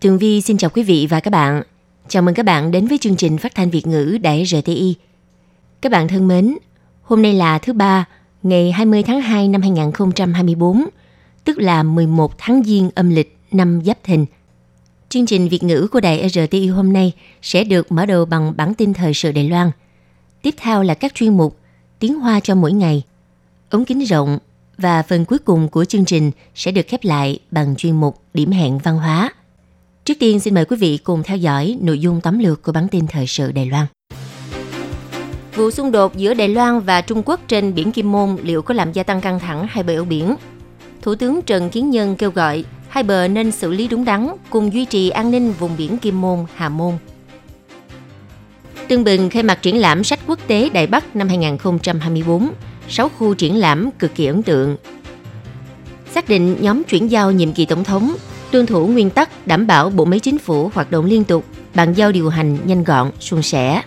Tường Vi xin chào quý vị và các bạn. Chào mừng các bạn đến với chương trình phát thanh Việt ngữ Đài RTI. Các bạn thân mến, hôm nay là thứ ba, ngày 20 tháng 2 năm 2024, tức là 11 tháng Giêng âm lịch năm Giáp Thìn. Chương trình Việt ngữ của Đài RTI hôm nay sẽ được mở đầu bằng bản tin thời sự Đài Loan. Tiếp theo là các chuyên mục Tiếng Hoa cho mỗi ngày, ống kính rộng và phần cuối cùng của chương trình sẽ được khép lại bằng chuyên mục Điểm hẹn văn hóa. Trước tiên xin mời quý vị cùng theo dõi nội dung tóm lược của bản tin thời sự Đài Loan. Vụ xung đột giữa Đài Loan và Trung Quốc trên biển Kim Môn liệu có làm gia tăng căng thẳng hai bờ eo biển? Thủ tướng Trần Kiến Nhân kêu gọi hai bờ nên xử lý đúng đắn cùng duy trì an ninh vùng biển Kim Môn, Hà Môn. Tương bình khai mạc triển lãm sách quốc tế Đại Bắc năm 2024, 6 khu triển lãm cực kỳ ấn tượng. Xác định nhóm chuyển giao nhiệm kỳ tổng thống, tuân thủ nguyên tắc đảm bảo bộ máy chính phủ hoạt động liên tục, bàn giao điều hành nhanh gọn, suôn sẻ.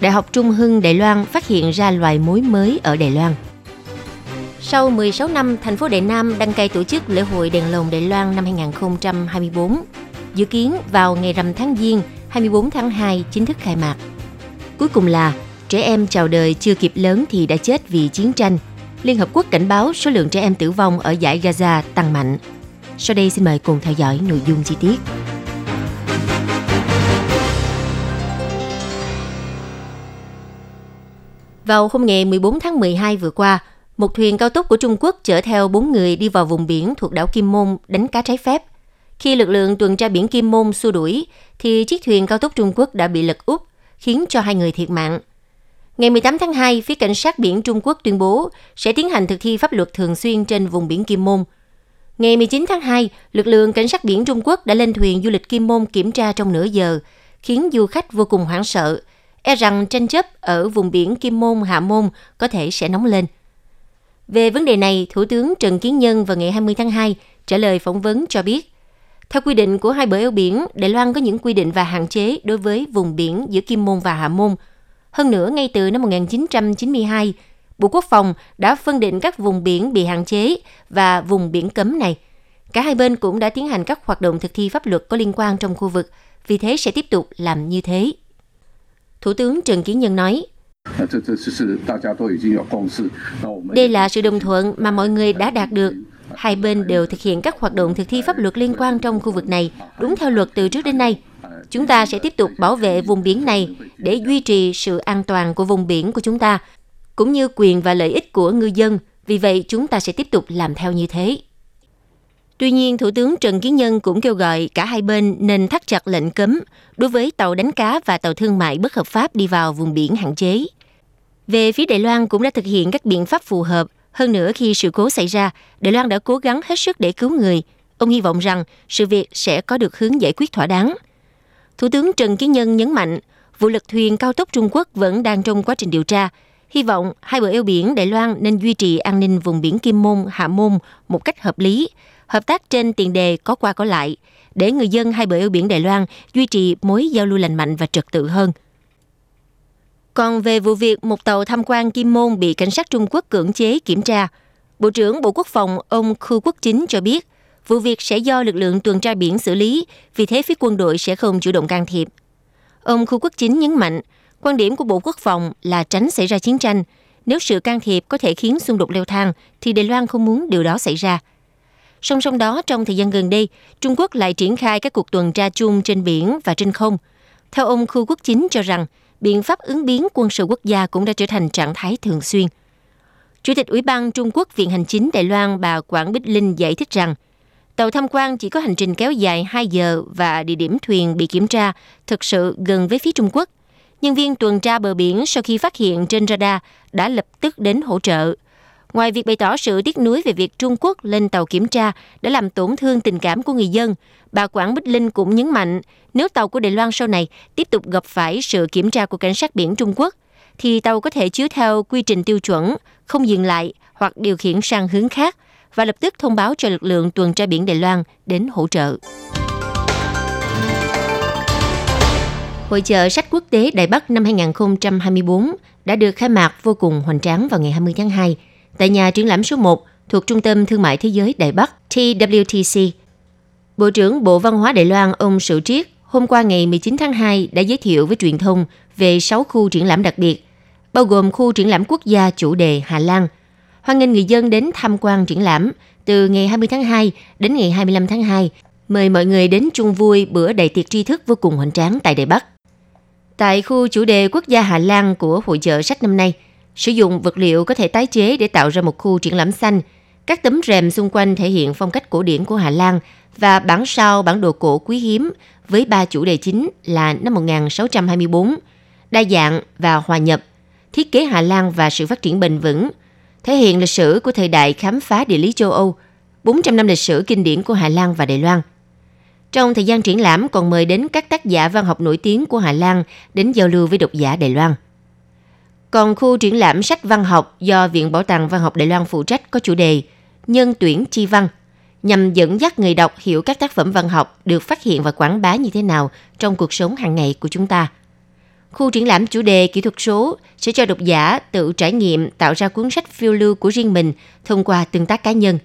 Đại học Trung Hưng Đài Loan phát hiện ra loài mối mới ở Đài Loan. Sau 16 năm, thành phố Đài Nam đăng cai tổ chức lễ hội đèn lồng Đài Loan năm 2024. Dự kiến vào ngày rằm tháng Giêng 24 tháng 2 chính thức khai mạc. Cuối cùng là trẻ em chào đời chưa kịp lớn thì đã chết vì chiến tranh. Liên Hợp Quốc cảnh báo số lượng trẻ em tử vong ở giải Gaza tăng mạnh. Sau đây xin mời cùng theo dõi nội dung chi tiết. Vào hôm ngày 14 tháng 12 vừa qua, một thuyền cao tốc của Trung Quốc chở theo 4 người đi vào vùng biển thuộc đảo Kim Môn đánh cá trái phép. Khi lực lượng tuần tra biển Kim Môn xua đuổi, thì chiếc thuyền cao tốc Trung Quốc đã bị lật úp, khiến cho hai người thiệt mạng. Ngày 18 tháng 2, phía cảnh sát biển Trung Quốc tuyên bố sẽ tiến hành thực thi pháp luật thường xuyên trên vùng biển Kim Môn. Ngày 19 tháng 2, lực lượng cảnh sát biển Trung Quốc đã lên thuyền du lịch Kim Môn kiểm tra trong nửa giờ, khiến du khách vô cùng hoảng sợ, e rằng tranh chấp ở vùng biển Kim Môn, Hạ Môn có thể sẽ nóng lên. Về vấn đề này, Thủ tướng Trần Kiến Nhân vào ngày 20 tháng 2 trả lời phỏng vấn cho biết, theo quy định của hai bờ eo biển, Đài Loan có những quy định và hạn chế đối với vùng biển giữa Kim Môn và Hạ Môn. Hơn nữa, ngay từ năm 1992, Bộ Quốc phòng đã phân định các vùng biển bị hạn chế và vùng biển cấm này. Cả hai bên cũng đã tiến hành các hoạt động thực thi pháp luật có liên quan trong khu vực, vì thế sẽ tiếp tục làm như thế. Thủ tướng Trần Kiến Nhân nói, đây là sự đồng thuận mà mọi người đã đạt được. Hai bên đều thực hiện các hoạt động thực thi pháp luật liên quan trong khu vực này, đúng theo luật từ trước đến nay. Chúng ta sẽ tiếp tục bảo vệ vùng biển này để duy trì sự an toàn của vùng biển của chúng ta, cũng như quyền và lợi ích của ngư dân. Vì vậy, chúng ta sẽ tiếp tục làm theo như thế. Tuy nhiên, Thủ tướng Trần Kiến Nhân cũng kêu gọi cả hai bên nên thắt chặt lệnh cấm đối với tàu đánh cá và tàu thương mại bất hợp pháp đi vào vùng biển hạn chế. Về phía Đài Loan cũng đã thực hiện các biện pháp phù hợp. Hơn nữa khi sự cố xảy ra, Đài Loan đã cố gắng hết sức để cứu người. Ông hy vọng rằng sự việc sẽ có được hướng giải quyết thỏa đáng. Thủ tướng Trần Kiến Nhân nhấn mạnh, vụ lật thuyền cao tốc Trung Quốc vẫn đang trong quá trình điều tra. Hy vọng hai bờ eo biển Đài Loan nên duy trì an ninh vùng biển Kim Môn, Hạ Môn một cách hợp lý, hợp tác trên tiền đề có qua có lại, để người dân hai bờ eo biển Đài Loan duy trì mối giao lưu lành mạnh và trật tự hơn. Còn về vụ việc một tàu tham quan Kim Môn bị cảnh sát Trung Quốc cưỡng chế kiểm tra, Bộ trưởng Bộ Quốc phòng ông Khu Quốc Chính cho biết vụ việc sẽ do lực lượng tuần tra biển xử lý, vì thế phía quân đội sẽ không chủ động can thiệp. Ông Khu Quốc Chính nhấn mạnh, quan điểm của Bộ Quốc phòng là tránh xảy ra chiến tranh. Nếu sự can thiệp có thể khiến xung đột leo thang, thì Đài Loan không muốn điều đó xảy ra. Song song đó, trong thời gian gần đây, Trung Quốc lại triển khai các cuộc tuần tra chung trên biển và trên không. Theo ông Khu Quốc Chính cho rằng, biện pháp ứng biến quân sự quốc gia cũng đã trở thành trạng thái thường xuyên. Chủ tịch Ủy ban Trung Quốc Viện Hành chính Đài Loan bà Quảng Bích Linh giải thích rằng, tàu tham quan chỉ có hành trình kéo dài 2 giờ và địa điểm thuyền bị kiểm tra thực sự gần với phía Trung Quốc. Nhân viên tuần tra bờ biển sau khi phát hiện trên radar đã lập tức đến hỗ trợ. Ngoài việc bày tỏ sự tiếc nuối về việc Trung Quốc lên tàu kiểm tra đã làm tổn thương tình cảm của người dân, bà Quảng Bích Linh cũng nhấn mạnh nếu tàu của Đài Loan sau này tiếp tục gặp phải sự kiểm tra của cảnh sát biển Trung Quốc, thì tàu có thể chiếu theo quy trình tiêu chuẩn, không dừng lại hoặc điều khiển sang hướng khác và lập tức thông báo cho lực lượng tuần tra biển Đài Loan đến hỗ trợ. Hội chợ sách quốc tế Đài Bắc năm 2024 đã được khai mạc vô cùng hoành tráng vào ngày 20 tháng 2 tại nhà triển lãm số 1 thuộc Trung tâm Thương mại Thế giới Đài Bắc TWTC. Bộ trưởng Bộ Văn hóa Đài Loan ông Sự Triết hôm qua ngày 19 tháng 2 đã giới thiệu với truyền thông về 6 khu triển lãm đặc biệt, bao gồm khu triển lãm quốc gia chủ đề Hà Lan. Hoan nghênh người dân đến tham quan triển lãm từ ngày 20 tháng 2 đến ngày 25 tháng 2. Mời mọi người đến chung vui bữa đầy tiệc tri thức vô cùng hoành tráng tại Đài Bắc. Tại khu chủ đề quốc gia Hà Lan của hội chợ sách năm nay, sử dụng vật liệu có thể tái chế để tạo ra một khu triển lãm xanh. Các tấm rèm xung quanh thể hiện phong cách cổ điển của Hà Lan và bản sao bản đồ cổ quý hiếm với ba chủ đề chính là năm 1624, đa dạng và hòa nhập, thiết kế Hà Lan và sự phát triển bền vững, thể hiện lịch sử của thời đại khám phá địa lý châu Âu, 400 năm lịch sử kinh điển của Hà Lan và Đài Loan – trong thời gian triển lãm còn mời đến các tác giả văn học nổi tiếng của Hà Lan đến giao lưu với độc giả Đài Loan. Còn khu triển lãm sách văn học do Viện Bảo tàng Văn học Đài Loan phụ trách có chủ đề Nhân tuyển chi văn, nhằm dẫn dắt người đọc hiểu các tác phẩm văn học được phát hiện và quảng bá như thế nào trong cuộc sống hàng ngày của chúng ta. Khu triển lãm chủ đề kỹ thuật số sẽ cho độc giả tự trải nghiệm tạo ra cuốn sách phiêu lưu của riêng mình thông qua tương tác cá nhân.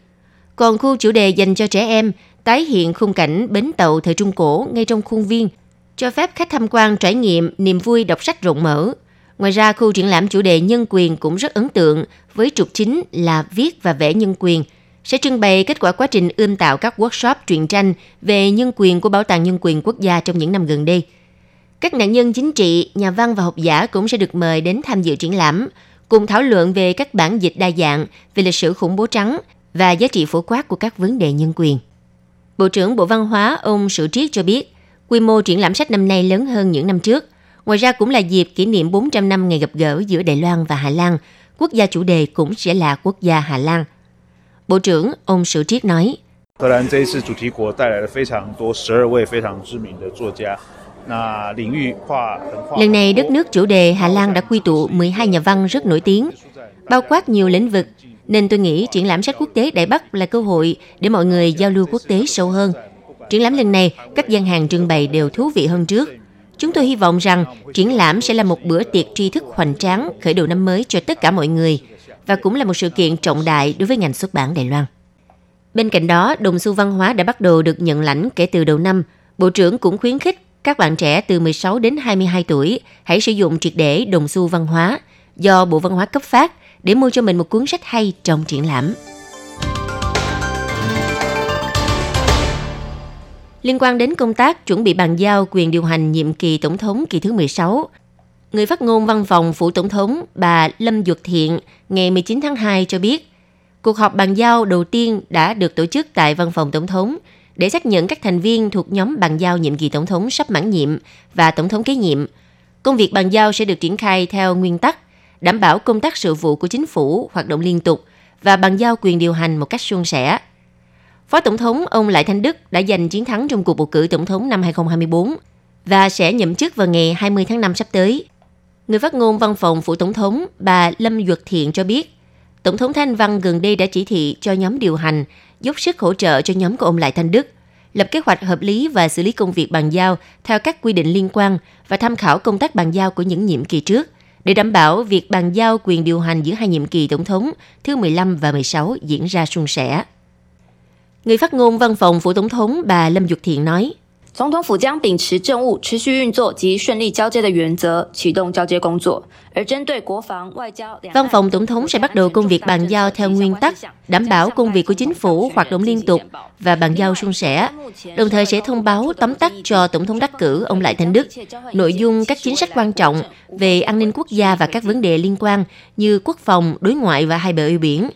Còn khu chủ đề dành cho trẻ em tái hiện khung cảnh bến tàu thời Trung Cổ ngay trong khuôn viên, cho phép khách tham quan trải nghiệm niềm vui đọc sách rộng mở. Ngoài ra, khu triển lãm chủ đề nhân quyền cũng rất ấn tượng với trục chính là viết và vẽ nhân quyền, sẽ trưng bày kết quả quá trình ươm tạo các workshop truyện tranh về nhân quyền của Bảo tàng Nhân quyền Quốc gia trong những năm gần đây. Các nạn nhân chính trị, nhà văn và học giả cũng sẽ được mời đến tham dự triển lãm, cùng thảo luận về các bản dịch đa dạng về lịch sử khủng bố trắng và giá trị phổ quát của các vấn đề nhân quyền. Bộ trưởng Bộ Văn hóa ông Sử Triết cho biết, quy mô triển lãm sách năm nay lớn hơn những năm trước. Ngoài ra cũng là dịp kỷ niệm 400 năm ngày gặp gỡ giữa Đài Loan và Hà Lan. Quốc gia chủ đề cũng sẽ là quốc gia Hà Lan. Bộ trưởng ông Sử Triết nói, Lần này đất nước chủ đề Hà Lan đã quy tụ 12 nhà văn rất nổi tiếng, bao quát nhiều lĩnh vực nên tôi nghĩ triển lãm sách quốc tế Đại Bắc là cơ hội để mọi người giao lưu quốc tế sâu hơn. Triển lãm lần này, các gian hàng trưng bày đều thú vị hơn trước. Chúng tôi hy vọng rằng triển lãm sẽ là một bữa tiệc tri thức hoành tráng khởi đầu năm mới cho tất cả mọi người và cũng là một sự kiện trọng đại đối với ngành xuất bản Đài Loan. Bên cạnh đó, đồng xu văn hóa đã bắt đầu được nhận lãnh kể từ đầu năm. Bộ trưởng cũng khuyến khích các bạn trẻ từ 16 đến 22 tuổi hãy sử dụng triệt để đồng xu văn hóa do Bộ Văn hóa cấp phát để mua cho mình một cuốn sách hay trong triển lãm. Liên quan đến công tác chuẩn bị bàn giao quyền điều hành nhiệm kỳ tổng thống kỳ thứ 16, người phát ngôn văn phòng phủ tổng thống bà Lâm Duật Thiện ngày 19 tháng 2 cho biết, cuộc họp bàn giao đầu tiên đã được tổ chức tại văn phòng tổng thống để xác nhận các thành viên thuộc nhóm bàn giao nhiệm kỳ tổng thống sắp mãn nhiệm và tổng thống kế nhiệm. Công việc bàn giao sẽ được triển khai theo nguyên tắc đảm bảo công tác sự vụ của chính phủ hoạt động liên tục và bàn giao quyền điều hành một cách suôn sẻ. Phó Tổng thống ông Lại Thanh Đức đã giành chiến thắng trong cuộc bầu cử Tổng thống năm 2024 và sẽ nhậm chức vào ngày 20 tháng 5 sắp tới. Người phát ngôn văn phòng phủ Tổng thống bà Lâm Duật Thiện cho biết, Tổng thống Thanh Văn gần đây đã chỉ thị cho nhóm điều hành dốc sức hỗ trợ cho nhóm của ông Lại Thanh Đức, lập kế hoạch hợp lý và xử lý công việc bàn giao theo các quy định liên quan và tham khảo công tác bàn giao của những nhiệm kỳ trước để đảm bảo việc bàn giao quyền điều hành giữa hai nhiệm kỳ tổng thống thứ 15 và 16 diễn ra suôn sẻ. Người phát ngôn văn phòng phủ tổng thống bà Lâm Dục Thiện nói, 总统府将秉持政务持续运作及顺利交接的原则，启动交接工作。而针对国防、外交、Văn phòng Tổng thống sẽ bắt đầu công việc bàn giao theo nguyên tắc, đảm bảo công việc của chính phủ hoạt động liên tục và bàn giao suôn sẻ, đồng thời sẽ thông báo tóm tắt cho Tổng thống đắc cử ông Lại Thanh Đức nội dung các chính sách quan trọng về an ninh quốc gia và các vấn đề liên quan như quốc phòng, đối ngoại và hai bờ eo biển.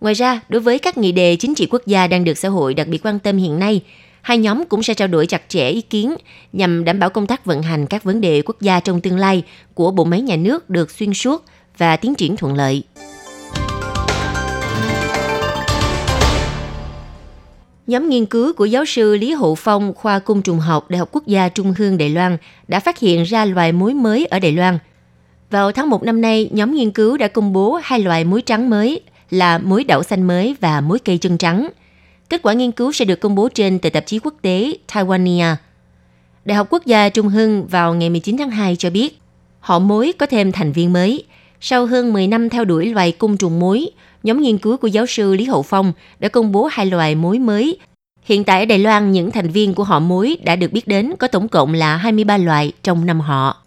Ngoài ra, đối với các nghị đề chính trị quốc gia đang được xã hội đặc biệt quan tâm hiện nay, Hai nhóm cũng sẽ trao đổi chặt chẽ ý kiến nhằm đảm bảo công tác vận hành các vấn đề quốc gia trong tương lai của bộ máy nhà nước được xuyên suốt và tiến triển thuận lợi. Nhóm nghiên cứu của giáo sư Lý Hữu Phong, khoa côn trùng học Đại học Quốc gia Trung hương Đài Loan đã phát hiện ra loài muối mới ở Đài Loan. Vào tháng 1 năm nay, nhóm nghiên cứu đã công bố hai loài muối trắng mới là muối đậu xanh mới và muối cây chân trắng – Kết quả nghiên cứu sẽ được công bố trên tờ tạp chí quốc tế Taiwania. Đại học Quốc gia Trung Hưng vào ngày 19 tháng 2 cho biết, họ mối có thêm thành viên mới. Sau hơn 10 năm theo đuổi loài cung trùng mối, nhóm nghiên cứu của giáo sư Lý Hậu Phong đã công bố hai loài mối mới. Hiện tại ở Đài Loan, những thành viên của họ mối đã được biết đến có tổng cộng là 23 loài trong năm họ.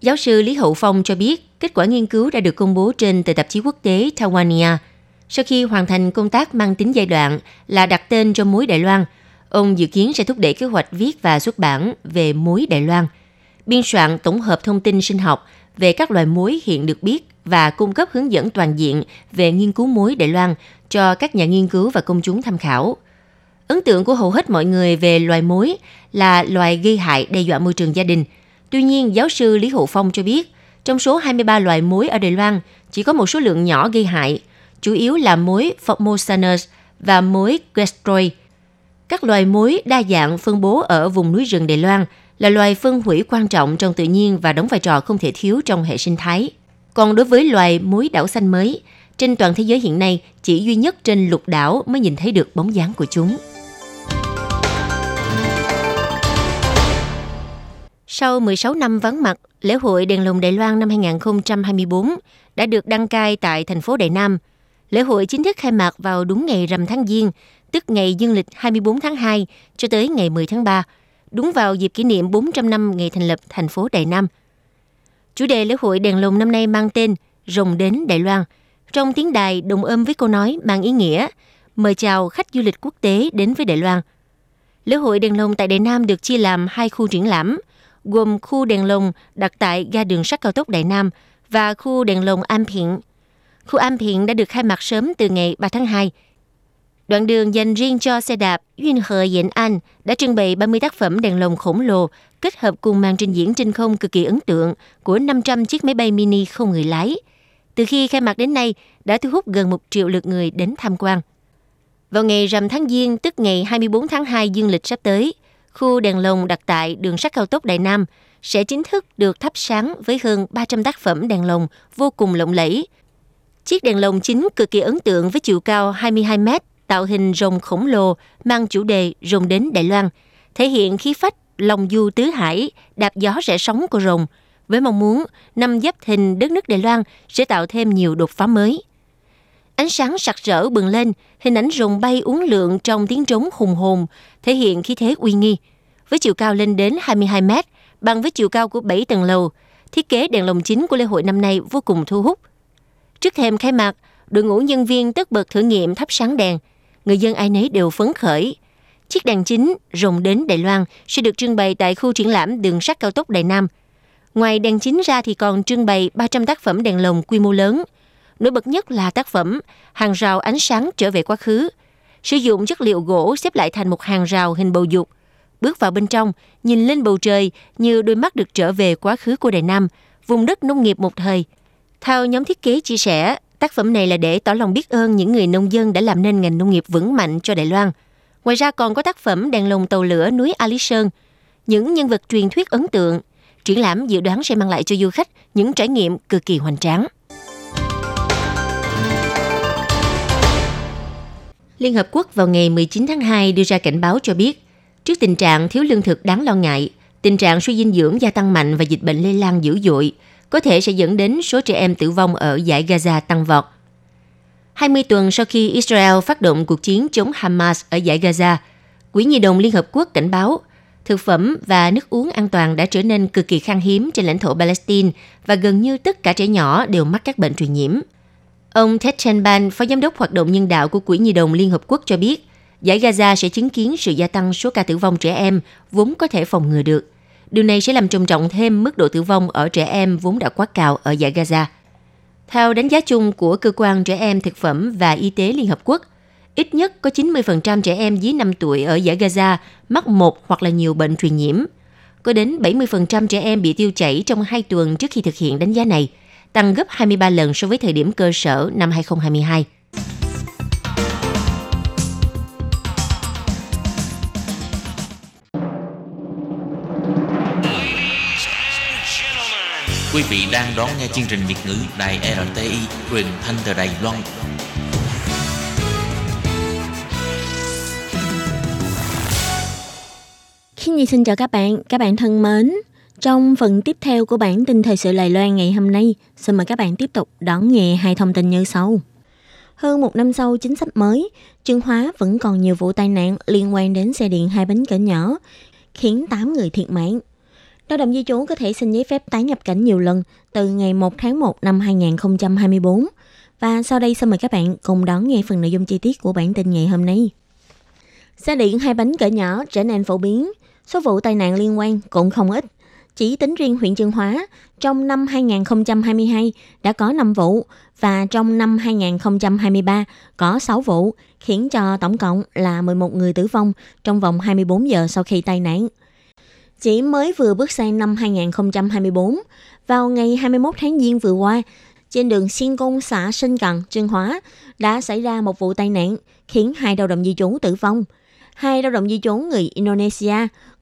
Giáo sư Lý Hậu Phong cho biết, kết quả nghiên cứu đã được công bố trên tờ tạp chí quốc tế Tawania. Sau khi hoàn thành công tác mang tính giai đoạn là đặt tên cho muối Đài Loan, ông dự kiến sẽ thúc đẩy kế hoạch viết và xuất bản về muối Đài Loan, biên soạn tổng hợp thông tin sinh học về các loài muối hiện được biết và cung cấp hướng dẫn toàn diện về nghiên cứu muối Đài Loan cho các nhà nghiên cứu và công chúng tham khảo. Ấn tượng của hầu hết mọi người về loài muối là loài gây hại đe dọa môi trường gia đình. Tuy nhiên, giáo sư Lý Hữu Phong cho biết, trong số 23 loài muối ở Đài Loan, chỉ có một số lượng nhỏ gây hại, chủ yếu là muối Formosanus và muối Gestroy. Các loài muối đa dạng phân bố ở vùng núi rừng Đài Loan là loài phân hủy quan trọng trong tự nhiên và đóng vai trò không thể thiếu trong hệ sinh thái. Còn đối với loài muối đảo xanh mới, trên toàn thế giới hiện nay chỉ duy nhất trên lục đảo mới nhìn thấy được bóng dáng của chúng. Sau 16 năm vắng mặt, lễ hội đèn lồng Đài Loan năm 2024 đã được đăng cai tại thành phố Đài Nam. Lễ hội chính thức khai mạc vào đúng ngày rằm tháng Giêng, tức ngày dương lịch 24 tháng 2 cho tới ngày 10 tháng 3, đúng vào dịp kỷ niệm 400 năm ngày thành lập thành phố Đài Nam – Chủ đề lễ hội đèn lồng năm nay mang tên Rồng đến Đài Loan. Trong tiếng đài đồng âm với câu nói mang ý nghĩa mời chào khách du lịch quốc tế đến với Đài Loan. Lễ hội đèn lồng tại Đài Nam được chia làm hai khu triển lãm, gồm khu đèn lồng đặt tại ga đường sắt cao tốc Đài Nam và khu đèn lồng An Phiện. Khu Am hiện đã được khai mạc sớm từ ngày 3 tháng 2. Đoạn đường dành riêng cho xe đạp Duyên Hờ Diễn Anh đã trưng bày 30 tác phẩm đèn lồng khổng lồ kết hợp cùng màn trình diễn trên không cực kỳ ấn tượng của 500 chiếc máy bay mini không người lái. Từ khi khai mạc đến nay, đã thu hút gần một triệu lượt người đến tham quan. Vào ngày rằm tháng Giêng, tức ngày 24 tháng 2 dương lịch sắp tới, khu đèn lồng đặt tại đường sắt cao tốc Đại Nam sẽ chính thức được thắp sáng với hơn 300 tác phẩm đèn lồng vô cùng lộng lẫy. Chiếc đèn lồng chính cực kỳ ấn tượng với chiều cao 22 mét, tạo hình rồng khổng lồ, mang chủ đề rồng đến Đài Loan, thể hiện khí phách lòng du tứ hải, đạp gió rẽ sóng của rồng, với mong muốn năm giáp thìn đất nước Đài Loan sẽ tạo thêm nhiều đột phá mới. Ánh sáng sặc rỡ bừng lên, hình ảnh rồng bay uốn lượn trong tiếng trống hùng hồn, thể hiện khí thế uy nghi. Với chiều cao lên đến 22 mét, bằng với chiều cao của 7 tầng lầu, thiết kế đèn lồng chính của lễ hội năm nay vô cùng thu hút. Trước thềm khai mạc, đội ngũ nhân viên tất bật thử nghiệm thắp sáng đèn. Người dân ai nấy đều phấn khởi, Chiếc đèn chính rồng đến Đài Loan sẽ được trưng bày tại khu triển lãm đường sắt cao tốc Đài Nam. Ngoài đèn chính ra thì còn trưng bày 300 tác phẩm đèn lồng quy mô lớn. Nổi bật nhất là tác phẩm Hàng rào ánh sáng trở về quá khứ. Sử dụng chất liệu gỗ xếp lại thành một hàng rào hình bầu dục. Bước vào bên trong, nhìn lên bầu trời như đôi mắt được trở về quá khứ của Đài Nam, vùng đất nông nghiệp một thời. Theo nhóm thiết kế chia sẻ, tác phẩm này là để tỏ lòng biết ơn những người nông dân đã làm nên ngành nông nghiệp vững mạnh cho Đài Loan – Ngoài ra còn có tác phẩm Đèn lồng tàu lửa núi Ali Sơn, những nhân vật truyền thuyết ấn tượng. Triển lãm dự đoán sẽ mang lại cho du khách những trải nghiệm cực kỳ hoành tráng. Liên Hợp Quốc vào ngày 19 tháng 2 đưa ra cảnh báo cho biết, trước tình trạng thiếu lương thực đáng lo ngại, tình trạng suy dinh dưỡng gia tăng mạnh và dịch bệnh lây lan dữ dội, có thể sẽ dẫn đến số trẻ em tử vong ở giải Gaza tăng vọt. 20 tuần sau khi Israel phát động cuộc chiến chống Hamas ở giải Gaza, Quỹ Nhi đồng Liên Hợp Quốc cảnh báo thực phẩm và nước uống an toàn đã trở nên cực kỳ khan hiếm trên lãnh thổ Palestine và gần như tất cả trẻ nhỏ đều mắc các bệnh truyền nhiễm. Ông Ted Chenban, phó giám đốc hoạt động nhân đạo của Quỹ Nhi đồng Liên Hợp Quốc cho biết, giải Gaza sẽ chứng kiến sự gia tăng số ca tử vong trẻ em vốn có thể phòng ngừa được. Điều này sẽ làm trầm trọng thêm mức độ tử vong ở trẻ em vốn đã quá cao ở giải Gaza. Theo đánh giá chung của Cơ quan Trẻ Em Thực phẩm và Y tế Liên Hợp Quốc, ít nhất có 90% trẻ em dưới 5 tuổi ở giải Gaza mắc một hoặc là nhiều bệnh truyền nhiễm. Có đến 70% trẻ em bị tiêu chảy trong 2 tuần trước khi thực hiện đánh giá này, tăng gấp 23 lần so với thời điểm cơ sở năm 2022. Quý vị đang đón nghe chương trình Việt ngữ Đài RTI truyền thanh từ Đài Loan. Xin Nhi xin chào các bạn, các bạn thân mến. Trong phần tiếp theo của bản tin thời sự Đài Loan ngày hôm nay, xin mời các bạn tiếp tục đón nghe hai thông tin như sau. Hơn một năm sau chính sách mới, Trương Hóa vẫn còn nhiều vụ tai nạn liên quan đến xe điện hai bánh cỡ nhỏ, khiến 8 người thiệt mạng. Lao động di trú có thể xin giấy phép tái nhập cảnh nhiều lần từ ngày 1 tháng 1 năm 2024. Và sau đây xin mời các bạn cùng đón nghe phần nội dung chi tiết của bản tin ngày hôm nay. Xe điện hai bánh cỡ nhỏ trở nên phổ biến, số vụ tai nạn liên quan cũng không ít. Chỉ tính riêng huyện Chương Hóa, trong năm 2022 đã có 5 vụ và trong năm 2023 có 6 vụ, khiến cho tổng cộng là 11 người tử vong trong vòng 24 giờ sau khi tai nạn. Chỉ mới vừa bước sang năm 2024, vào ngày 21 tháng Giêng vừa qua, trên đường Xiên Công xã Sinh Cận, Trương Hóa đã xảy ra một vụ tai nạn khiến hai lao động di trú tử vong. Hai lao động di trú người Indonesia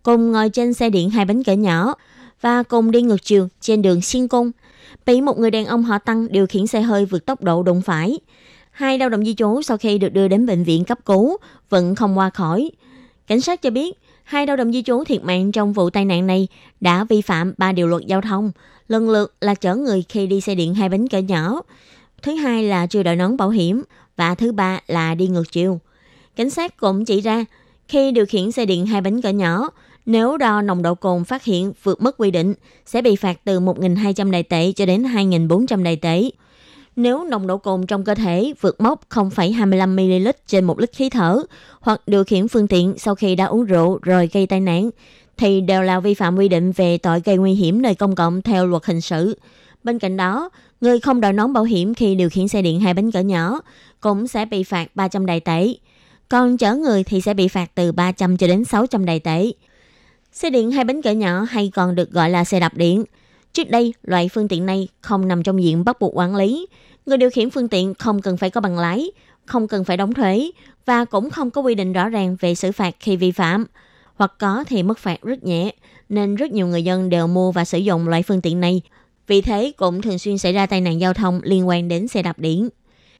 cùng ngồi trên xe điện hai bánh cỡ nhỏ và cùng đi ngược chiều trên đường Xiên Công, bị một người đàn ông họ Tăng điều khiển xe hơi vượt tốc độ đụng phải. Hai lao động di trú sau khi được đưa đến bệnh viện cấp cứu vẫn không qua khỏi. Cảnh sát cho biết hai lao động di trú thiệt mạng trong vụ tai nạn này đã vi phạm ba điều luật giao thông, lần lượt là chở người khi đi xe điện hai bánh cỡ nhỏ, thứ hai là chưa đội nón bảo hiểm và thứ ba là đi ngược chiều. Cảnh sát cũng chỉ ra khi điều khiển xe điện hai bánh cỡ nhỏ, nếu đo nồng độ cồn phát hiện vượt mức quy định, sẽ bị phạt từ 1.200 đại tệ cho đến 2.400 đại tệ. Nếu nồng độ cồn trong cơ thể vượt mốc 0,25ml trên một lít khí thở hoặc điều khiển phương tiện sau khi đã uống rượu rồi gây tai nạn, thì đều là vi phạm quy định về tội gây nguy hiểm nơi công cộng theo luật hình sự. Bên cạnh đó, người không đội nón bảo hiểm khi điều khiển xe điện hai bánh cỡ nhỏ cũng sẽ bị phạt 300 đại tệ. Còn chở người thì sẽ bị phạt từ 300 cho đến 600 đại tệ. Xe điện hai bánh cỡ nhỏ hay còn được gọi là xe đạp điện. Trước đây, loại phương tiện này không nằm trong diện bắt buộc quản lý. Người điều khiển phương tiện không cần phải có bằng lái, không cần phải đóng thuế và cũng không có quy định rõ ràng về xử phạt khi vi phạm. Hoặc có thì mức phạt rất nhẹ, nên rất nhiều người dân đều mua và sử dụng loại phương tiện này. Vì thế cũng thường xuyên xảy ra tai nạn giao thông liên quan đến xe đạp điện.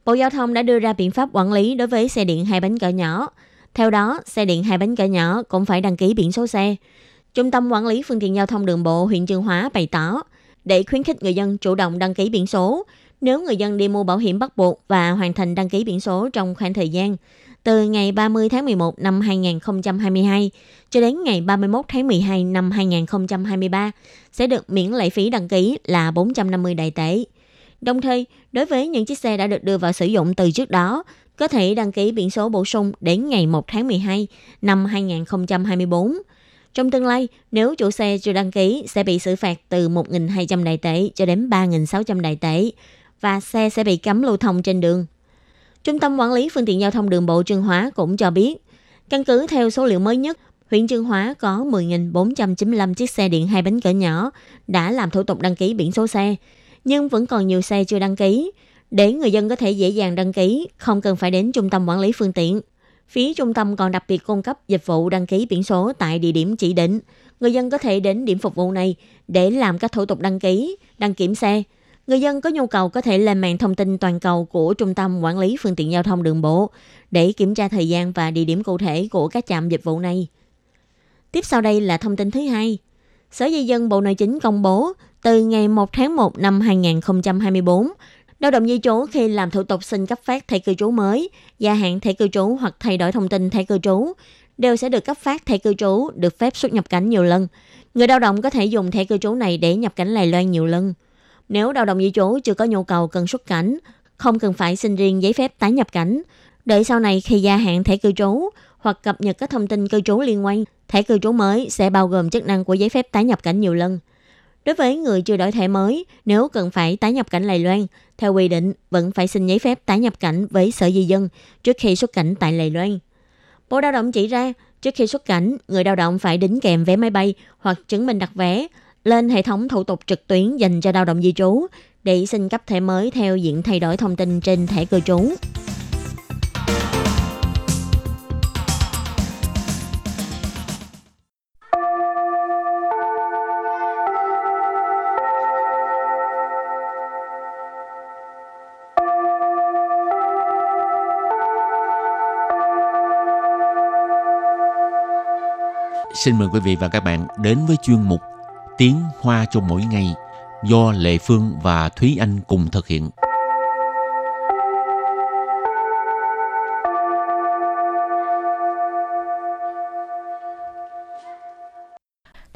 Bộ Giao thông đã đưa ra biện pháp quản lý đối với xe điện hai bánh cỡ nhỏ. Theo đó, xe điện hai bánh cỡ nhỏ cũng phải đăng ký biển số xe. Trung tâm Quản lý Phương tiện Giao thông Đường bộ huyện Chương Hóa bày tỏ, để khuyến khích người dân chủ động đăng ký biển số, nếu người dân đi mua bảo hiểm bắt buộc và hoàn thành đăng ký biển số trong khoảng thời gian từ ngày 30 tháng 11 năm 2022 cho đến ngày 31 tháng 12 năm 2023 sẽ được miễn lệ phí đăng ký là 450 đại tệ. Đồng thời, đối với những chiếc xe đã được đưa vào sử dụng từ trước đó, có thể đăng ký biển số bổ sung đến ngày 1 tháng 12 năm 2024. Trong tương lai, nếu chủ xe chưa đăng ký sẽ bị xử phạt từ 1.200 đại tệ cho đến 3.600 đại tệ và xe sẽ bị cấm lưu thông trên đường. Trung tâm Quản lý Phương tiện Giao thông Đường bộ Trương Hóa cũng cho biết, căn cứ theo số liệu mới nhất, huyện Trương Hóa có 10.495 chiếc xe điện hai bánh cỡ nhỏ đã làm thủ tục đăng ký biển số xe, nhưng vẫn còn nhiều xe chưa đăng ký. Để người dân có thể dễ dàng đăng ký, không cần phải đến trung tâm quản lý phương tiện. Phía trung tâm còn đặc biệt cung cấp dịch vụ đăng ký biển số tại địa điểm chỉ định. Người dân có thể đến điểm phục vụ này để làm các thủ tục đăng ký, đăng kiểm xe. Người dân có nhu cầu có thể lên mạng thông tin toàn cầu của Trung tâm Quản lý Phương tiện Giao thông Đường bộ để kiểm tra thời gian và địa điểm cụ thể của các trạm dịch vụ này. Tiếp sau đây là thông tin thứ hai. Sở Di dân Bộ Nội chính công bố từ ngày 1 tháng 1 năm 2024, lao động di trú khi làm thủ tục xin cấp phát thẻ cư trú mới, gia hạn thẻ cư trú hoặc thay đổi thông tin thẻ cư trú đều sẽ được cấp phát thẻ cư trú được phép xuất nhập cảnh nhiều lần. Người lao động có thể dùng thẻ cư trú này để nhập cảnh Đài Loan nhiều lần. Nếu lao động di trú chưa có nhu cầu cần xuất cảnh, không cần phải xin riêng giấy phép tái nhập cảnh, đợi sau này khi gia hạn thẻ cư trú hoặc cập nhật các thông tin cư trú liên quan, thẻ cư trú mới sẽ bao gồm chức năng của giấy phép tái nhập cảnh nhiều lần. Đối với người chưa đổi thẻ mới, nếu cần phải tái nhập cảnh Đài Loan, theo quy định vẫn phải xin giấy phép tái nhập cảnh với Sở Di dân trước khi xuất cảnh tại Đài Loan. Bộ Lao động chỉ ra, trước khi xuất cảnh, người lao động phải đính kèm vé máy bay hoặc chứng minh đặt vé lên hệ thống thủ tục trực tuyến dành cho lao động di trú để xin cấp thẻ mới theo diện thay đổi thông tin trên thẻ cư trú. Xin mời quý vị và các bạn đến với chuyên mục Tiếng Hoa cho mỗi ngày do Lệ Phương và Thúy Anh cùng thực hiện.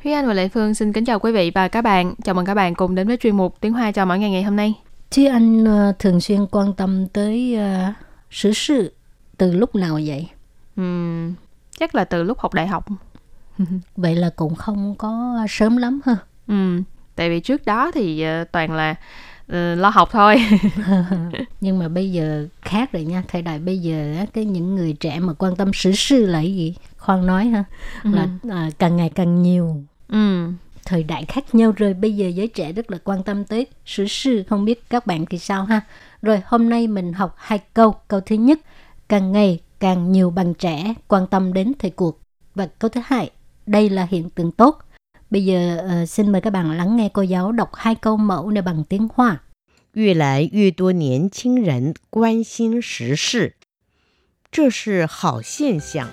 Thúy Anh và Lệ Phương xin kính chào quý vị và các bạn. Chào mừng các bạn cùng đến với chuyên mục Tiếng Hoa cho mỗi ngày ngày hôm nay. Thúy Anh uh, thường xuyên quan tâm tới uh, sử sự từ lúc nào vậy? Uhm, chắc là từ lúc học đại học. Vậy là cũng không có sớm lắm ha. Ừ, tại vì trước đó thì uh, toàn là uh, lo học thôi. Nhưng mà bây giờ khác rồi nha. Thời đại bây giờ cái những người trẻ mà quan tâm sử sự là gì? Khoan nói ha. Ừ. Là uh, càng ngày càng nhiều. Ừ thời đại khác nhau rồi bây giờ giới trẻ rất là quan tâm tới sử sự không biết các bạn thì sao ha rồi hôm nay mình học hai câu câu thứ nhất càng ngày càng nhiều bạn trẻ quan tâm đến thời cuộc và câu thứ hai đây là hiện tượng tốt bây giờ uh, xin mời các bạn lắng nghe cô giáo đọc hai câu mẫu này bằng tiếng hoa 越来越多年轻人关心时事，这是好现象。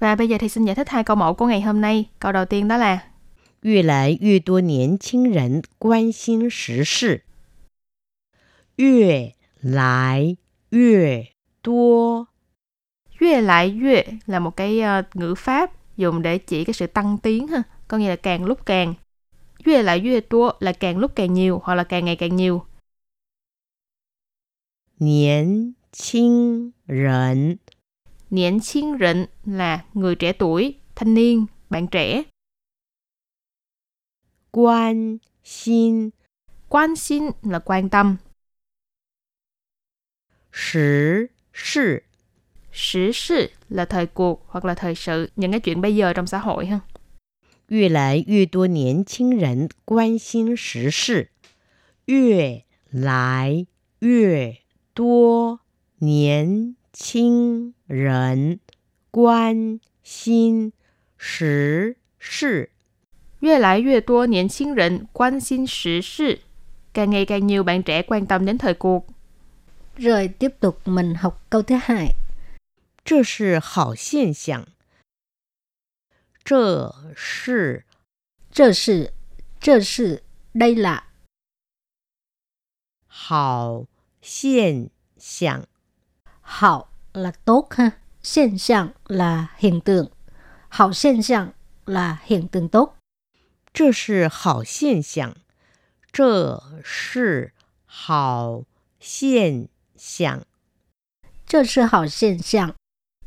Và bây giờ thì xin giải thích hai câu mẫu của ngày hôm nay. Câu đầu tiên đó là 越来越多年轻人关心时事。越来越多，越来越 là một cái uh, ngữ pháp dùng để chỉ cái sự tăng tiến ha, có nghĩa là càng lúc càng. 越来越多 là càng lúc càng nhiều hoặc là càng ngày càng nhiều. 年轻人 Niên轻人 là người trẻ tuổi, thanh niên, bạn trẻ. Quan xin Quan xin là quan tâm. Sử sự Sử sự là thời cuộc hoặc là thời sự, những cái chuyện bây giờ trong xã hội ha. 越来越多年轻人关心时事。越来越多年轻人关心时事。 越来越多年轻人关心时事. Càng ngày càng nhiều bạn trẻ quan tâm đến thời cuộc. Rồi tiếp tục mình học câu thứ hai. 这是好现象。这是这是这是 đây là 好现象。 hảo là tốt ha. Hiện象 là hiện tượng. Hảo hiện象 là hiện tượng tốt. 这是好现象。这是好现象。这是好现象.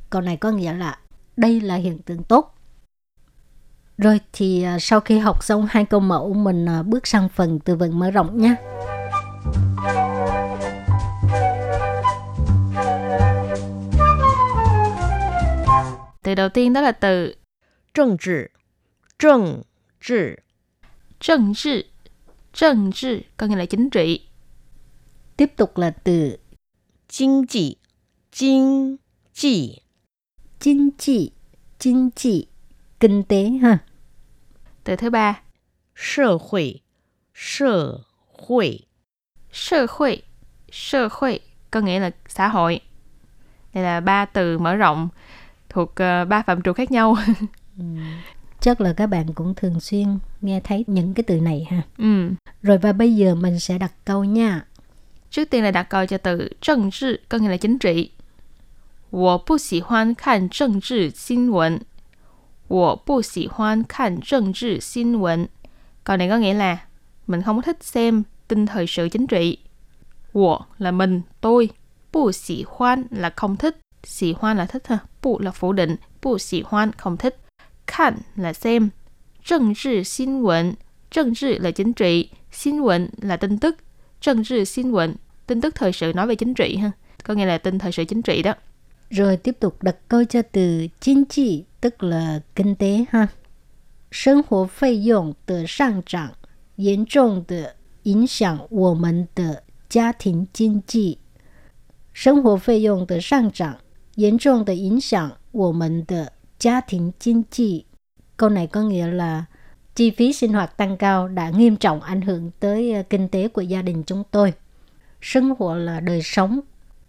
Câu này có nghĩa là đây là hiện tượng tốt. Rồi thì uh, sau khi học xong hai câu mẫu mình uh, bước sang phần từ vựng mở rộng nha. Từ đầu tiên đó là từ 政治，政 治， trần trị. Trần trị có nghĩa là chính trị. Tiếp tục là từ 经济，经济， chính trị, chính trị, kinh tế ha. Từ thứ ba 社会，社会， 社会.社hội có nghĩa là xã hội. Đây là ba từ mở rộng thuộc uh, ba phạm trù khác nhau. Chắc là các bạn cũng thường xuyên nghe thấy những cái từ này ha. ừ. Rồi và bây giờ mình sẽ đặt câu nha. Trước tiên là đặt câu cho từ政治 có nghĩa là chính trị. 我不喜欢看政治新闻。我不喜欢看政治新闻. Câu này có nghĩa là mình không có thích xem tin thời sự chính trị. 我 là mình, tôi. 不喜欢 là không thích. 喜欢 là thích ha. 不 là phủ định. 不喜欢 không thích. 看 là xem. 政治新闻 政治 là chính trị. 新闻 là tin tức. 政治新闻 tin tức thời sự nói về chính trị ha. Có nghĩa là tin thời sự chính trị đó. Rồi tiếp tục đặt câu cho từ chính trị tức là kinh tế ha. 生活费用的上涨严重的影响我们的家庭经济。生活费用的上涨严重的影响我们的 gia 庭 chính trị. Câu này có nghĩa là chi phí sinh hoạt tăng cao đã nghiêm trọng ảnh hưởng tới ờ, kinh tế của gia đình chúng tôi. Sinh hoạt là đời sống,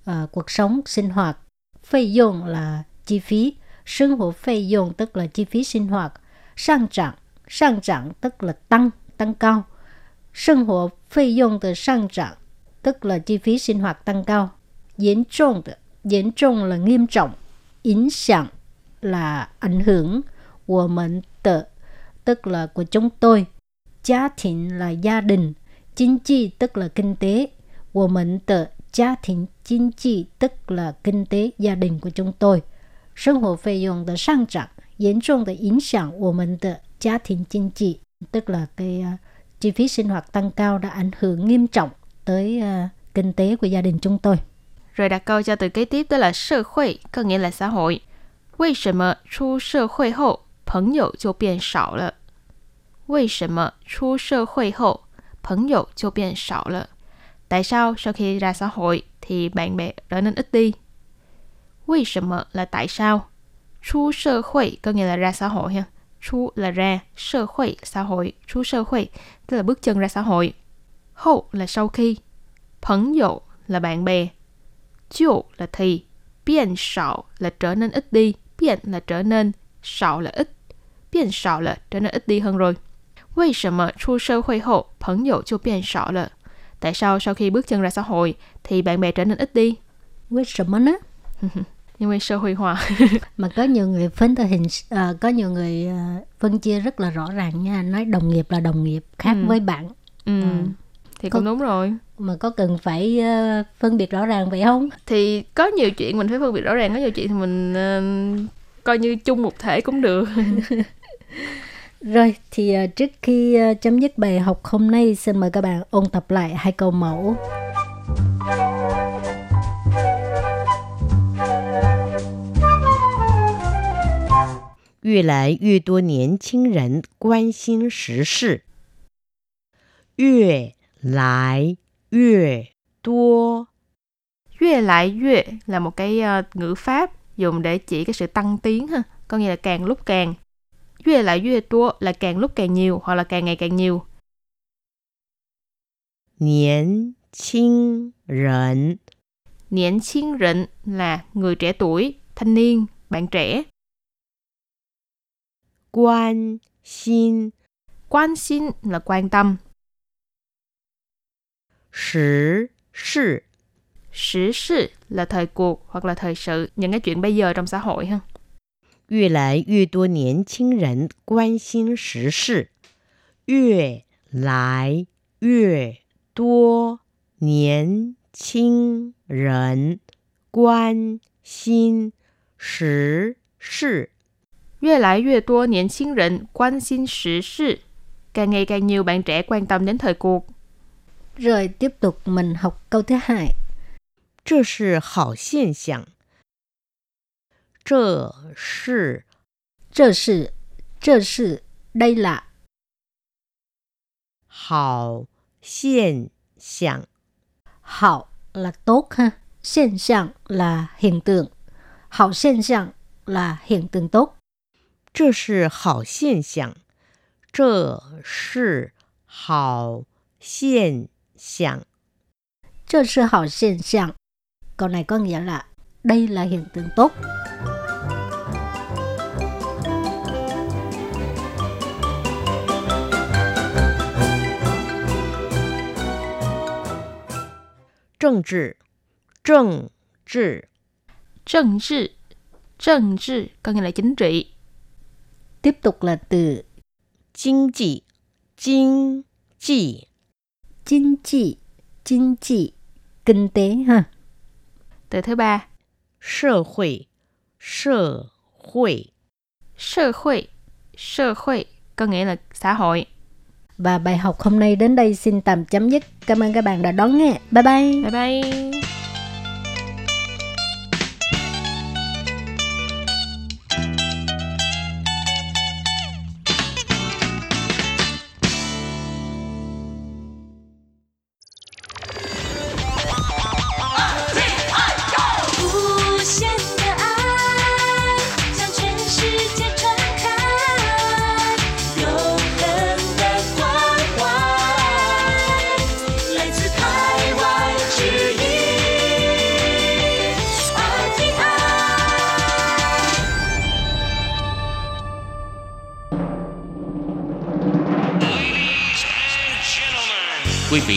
uh, cuộc sống, sinh hoạt. Phê dụng là chi phí. Sinh hoạt phê dụng tức là chi phí sinh hoạt. Sang trạng, sang trạng tức là tăng, tăng cao. Sinh hoạt phê dụng từ sang trạng tức là chi phí sinh hoạt tăng cao. Diễn trọng, diễn trọng là nghiêm trọng, ảnh hưởng là ảnh hưởng của mệnh tự tức là của chúng tôi gia đình là gia đình chính trị tức là kinh tế của mệnh tự gia đình chính trị tức là kinh tế gia đình của chúng tôi sinh hoạt phí dụng đã sang trạng nghiêm trọng để ảnh hưởng của mình tự gia đình chính trị tức là cái uh, chi phí sinh hoạt tăng cao đã ảnh hưởng nghiêm trọng tới uh, kinh tế của gia đình chúng tôi. Rồi đặt câu cho từ kế tiếp đó là xã hội, có nghĩa là xã hội. 为什么出社会后朋友就变少了？为什么出社会后朋友就变少了？Tại sao sau khi ra xã hội thì bạn bè trở nên ít đi? 为什么 là tại sao? 出社会 có nghĩa là ra xã hội ha. 出 là ra, 社会 xã hội, 出社会 tức là bước chân ra xã hội. Hậu là sau khi. 朋友 là bạn bè. 就 là thì. 变少 là trở nên ít đi. biến là trở nên, sảo là ít. biến sảo là trở nên ít đi hơn rồi. Vì sao chu sơ hội hộ, phấn dụ chu biện sảo là? Tại sao sau khi bước chân ra xã hội thì bạn bè trở nên ít đi? Vì sao nó? nhưng mà sơ hội hòa mà có nhiều người phân tờ hình à, có nhiều người ờ, phân chia rất là rõ ràng nha nói đồng nghiệp là đồng nghiệp khác ừ. với bạn ừ. Ừ thì có, cũng đúng rồi. Mà có cần phải uh, phân biệt rõ ràng vậy không? Thì có nhiều chuyện mình phải phân biệt rõ ràng có nhiều chuyện thì mình uh, coi như chung một thể cũng được. Rồi thì uh, trước khi uh, chấm dứt bài học hôm nay xin mời các bạn ôn tập lại hai câu mẫu. Yu lai 来越多，越来越 là một cái uh, ngữ pháp dùng để chỉ cái sự tăng tiến ha, có nghĩa là càng lúc càng. 越来越多 là càng lúc càng nhiều hoặc là càng ngày càng nhiều. 年轻人，年轻人 là người trẻ tuổi, thanh niên, bạn trẻ. 关心，关心 là quan tâm. 时事，时事 là thời cuộc hoặc là thời sự, những cái chuyện bây giờ trong xã hội ha. 越来越多年轻人关心时事。越来越多年轻人关心时事。越来越多年轻人关心时事. Càng ngày càng nhiều bạn trẻ quan tâm đến thời cuộc. Rồi tiếp tục mình học câu thứ hai. 这是好现象。这是，这是，这是 đây là 好现象。好 là tốt ha, hiện象 là hiện tượng. 好现象 là hiện tượng tốt. 这是好现象，这是好现 象，这是好现象。Câu này có nghĩa là đây là hiện tượng tốt. Trần trị, trần trị, trần trị, trần trị có nghĩa là chính trị. Tiếp tục là từ kinh tế, kinh tế, kinh tế, kinh tế, kinh tế ha. Từ thứ ba, xã hội, xã hội, xã hội, xã hội có nghĩa là xã hội. Và bài học hôm nay đến đây xin tạm chấm dứt. Cảm ơn các bạn đã đón nghe. Bye bye. Bye bye.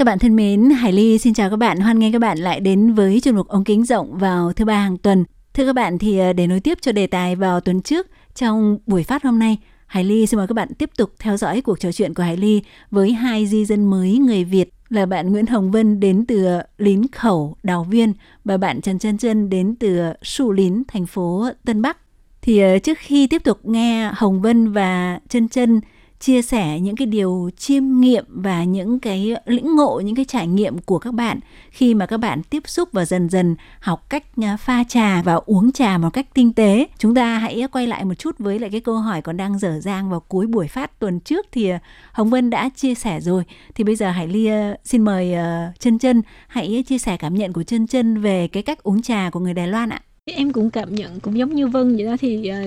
Các bạn thân mến, Hải Ly xin chào các bạn. Hoan nghênh các bạn lại đến với chuyên mục ống kính rộng vào thứ ba hàng tuần. Thưa các bạn thì ờ, để nối tiếp cho đề tài vào tuần trước trong buổi phát hôm nay, Hải Ly xin mời các bạn tiếp tục theo dõi cuộc trò chuyện của Hải Ly với hai di dân mới người Việt là bạn Nguyễn Hồng Vân đến từ Lín Khẩu, Đào Viên và bạn Trần Trân Trân đến từ Sù Lín, thành phố Tân Bắc. Thì ờ, trước khi tiếp tục nghe Hồng Vân và Trân Trân chia sẻ những cái điều chiêm nghiệm và những cái lĩnh ngộ, những cái trải nghiệm của các bạn khi mà các bạn tiếp xúc và dần dần học cách à, pha trà và uống trà một cách tinh tế. Chúng ta hãy quay lại một chút với lại cái câu hỏi còn đang dở dang vào cuối buổi phát tuần trước thì à, Hồng Vân đã chia sẻ rồi. Thì bây giờ Hải Ly à, xin mời Chân Chân hãy chia sẻ cảm nhận của Chân Chân về cái cách uống trà của người Đài Loan ạ em cũng cảm nhận cũng giống như Vân vậy đó thì ờ,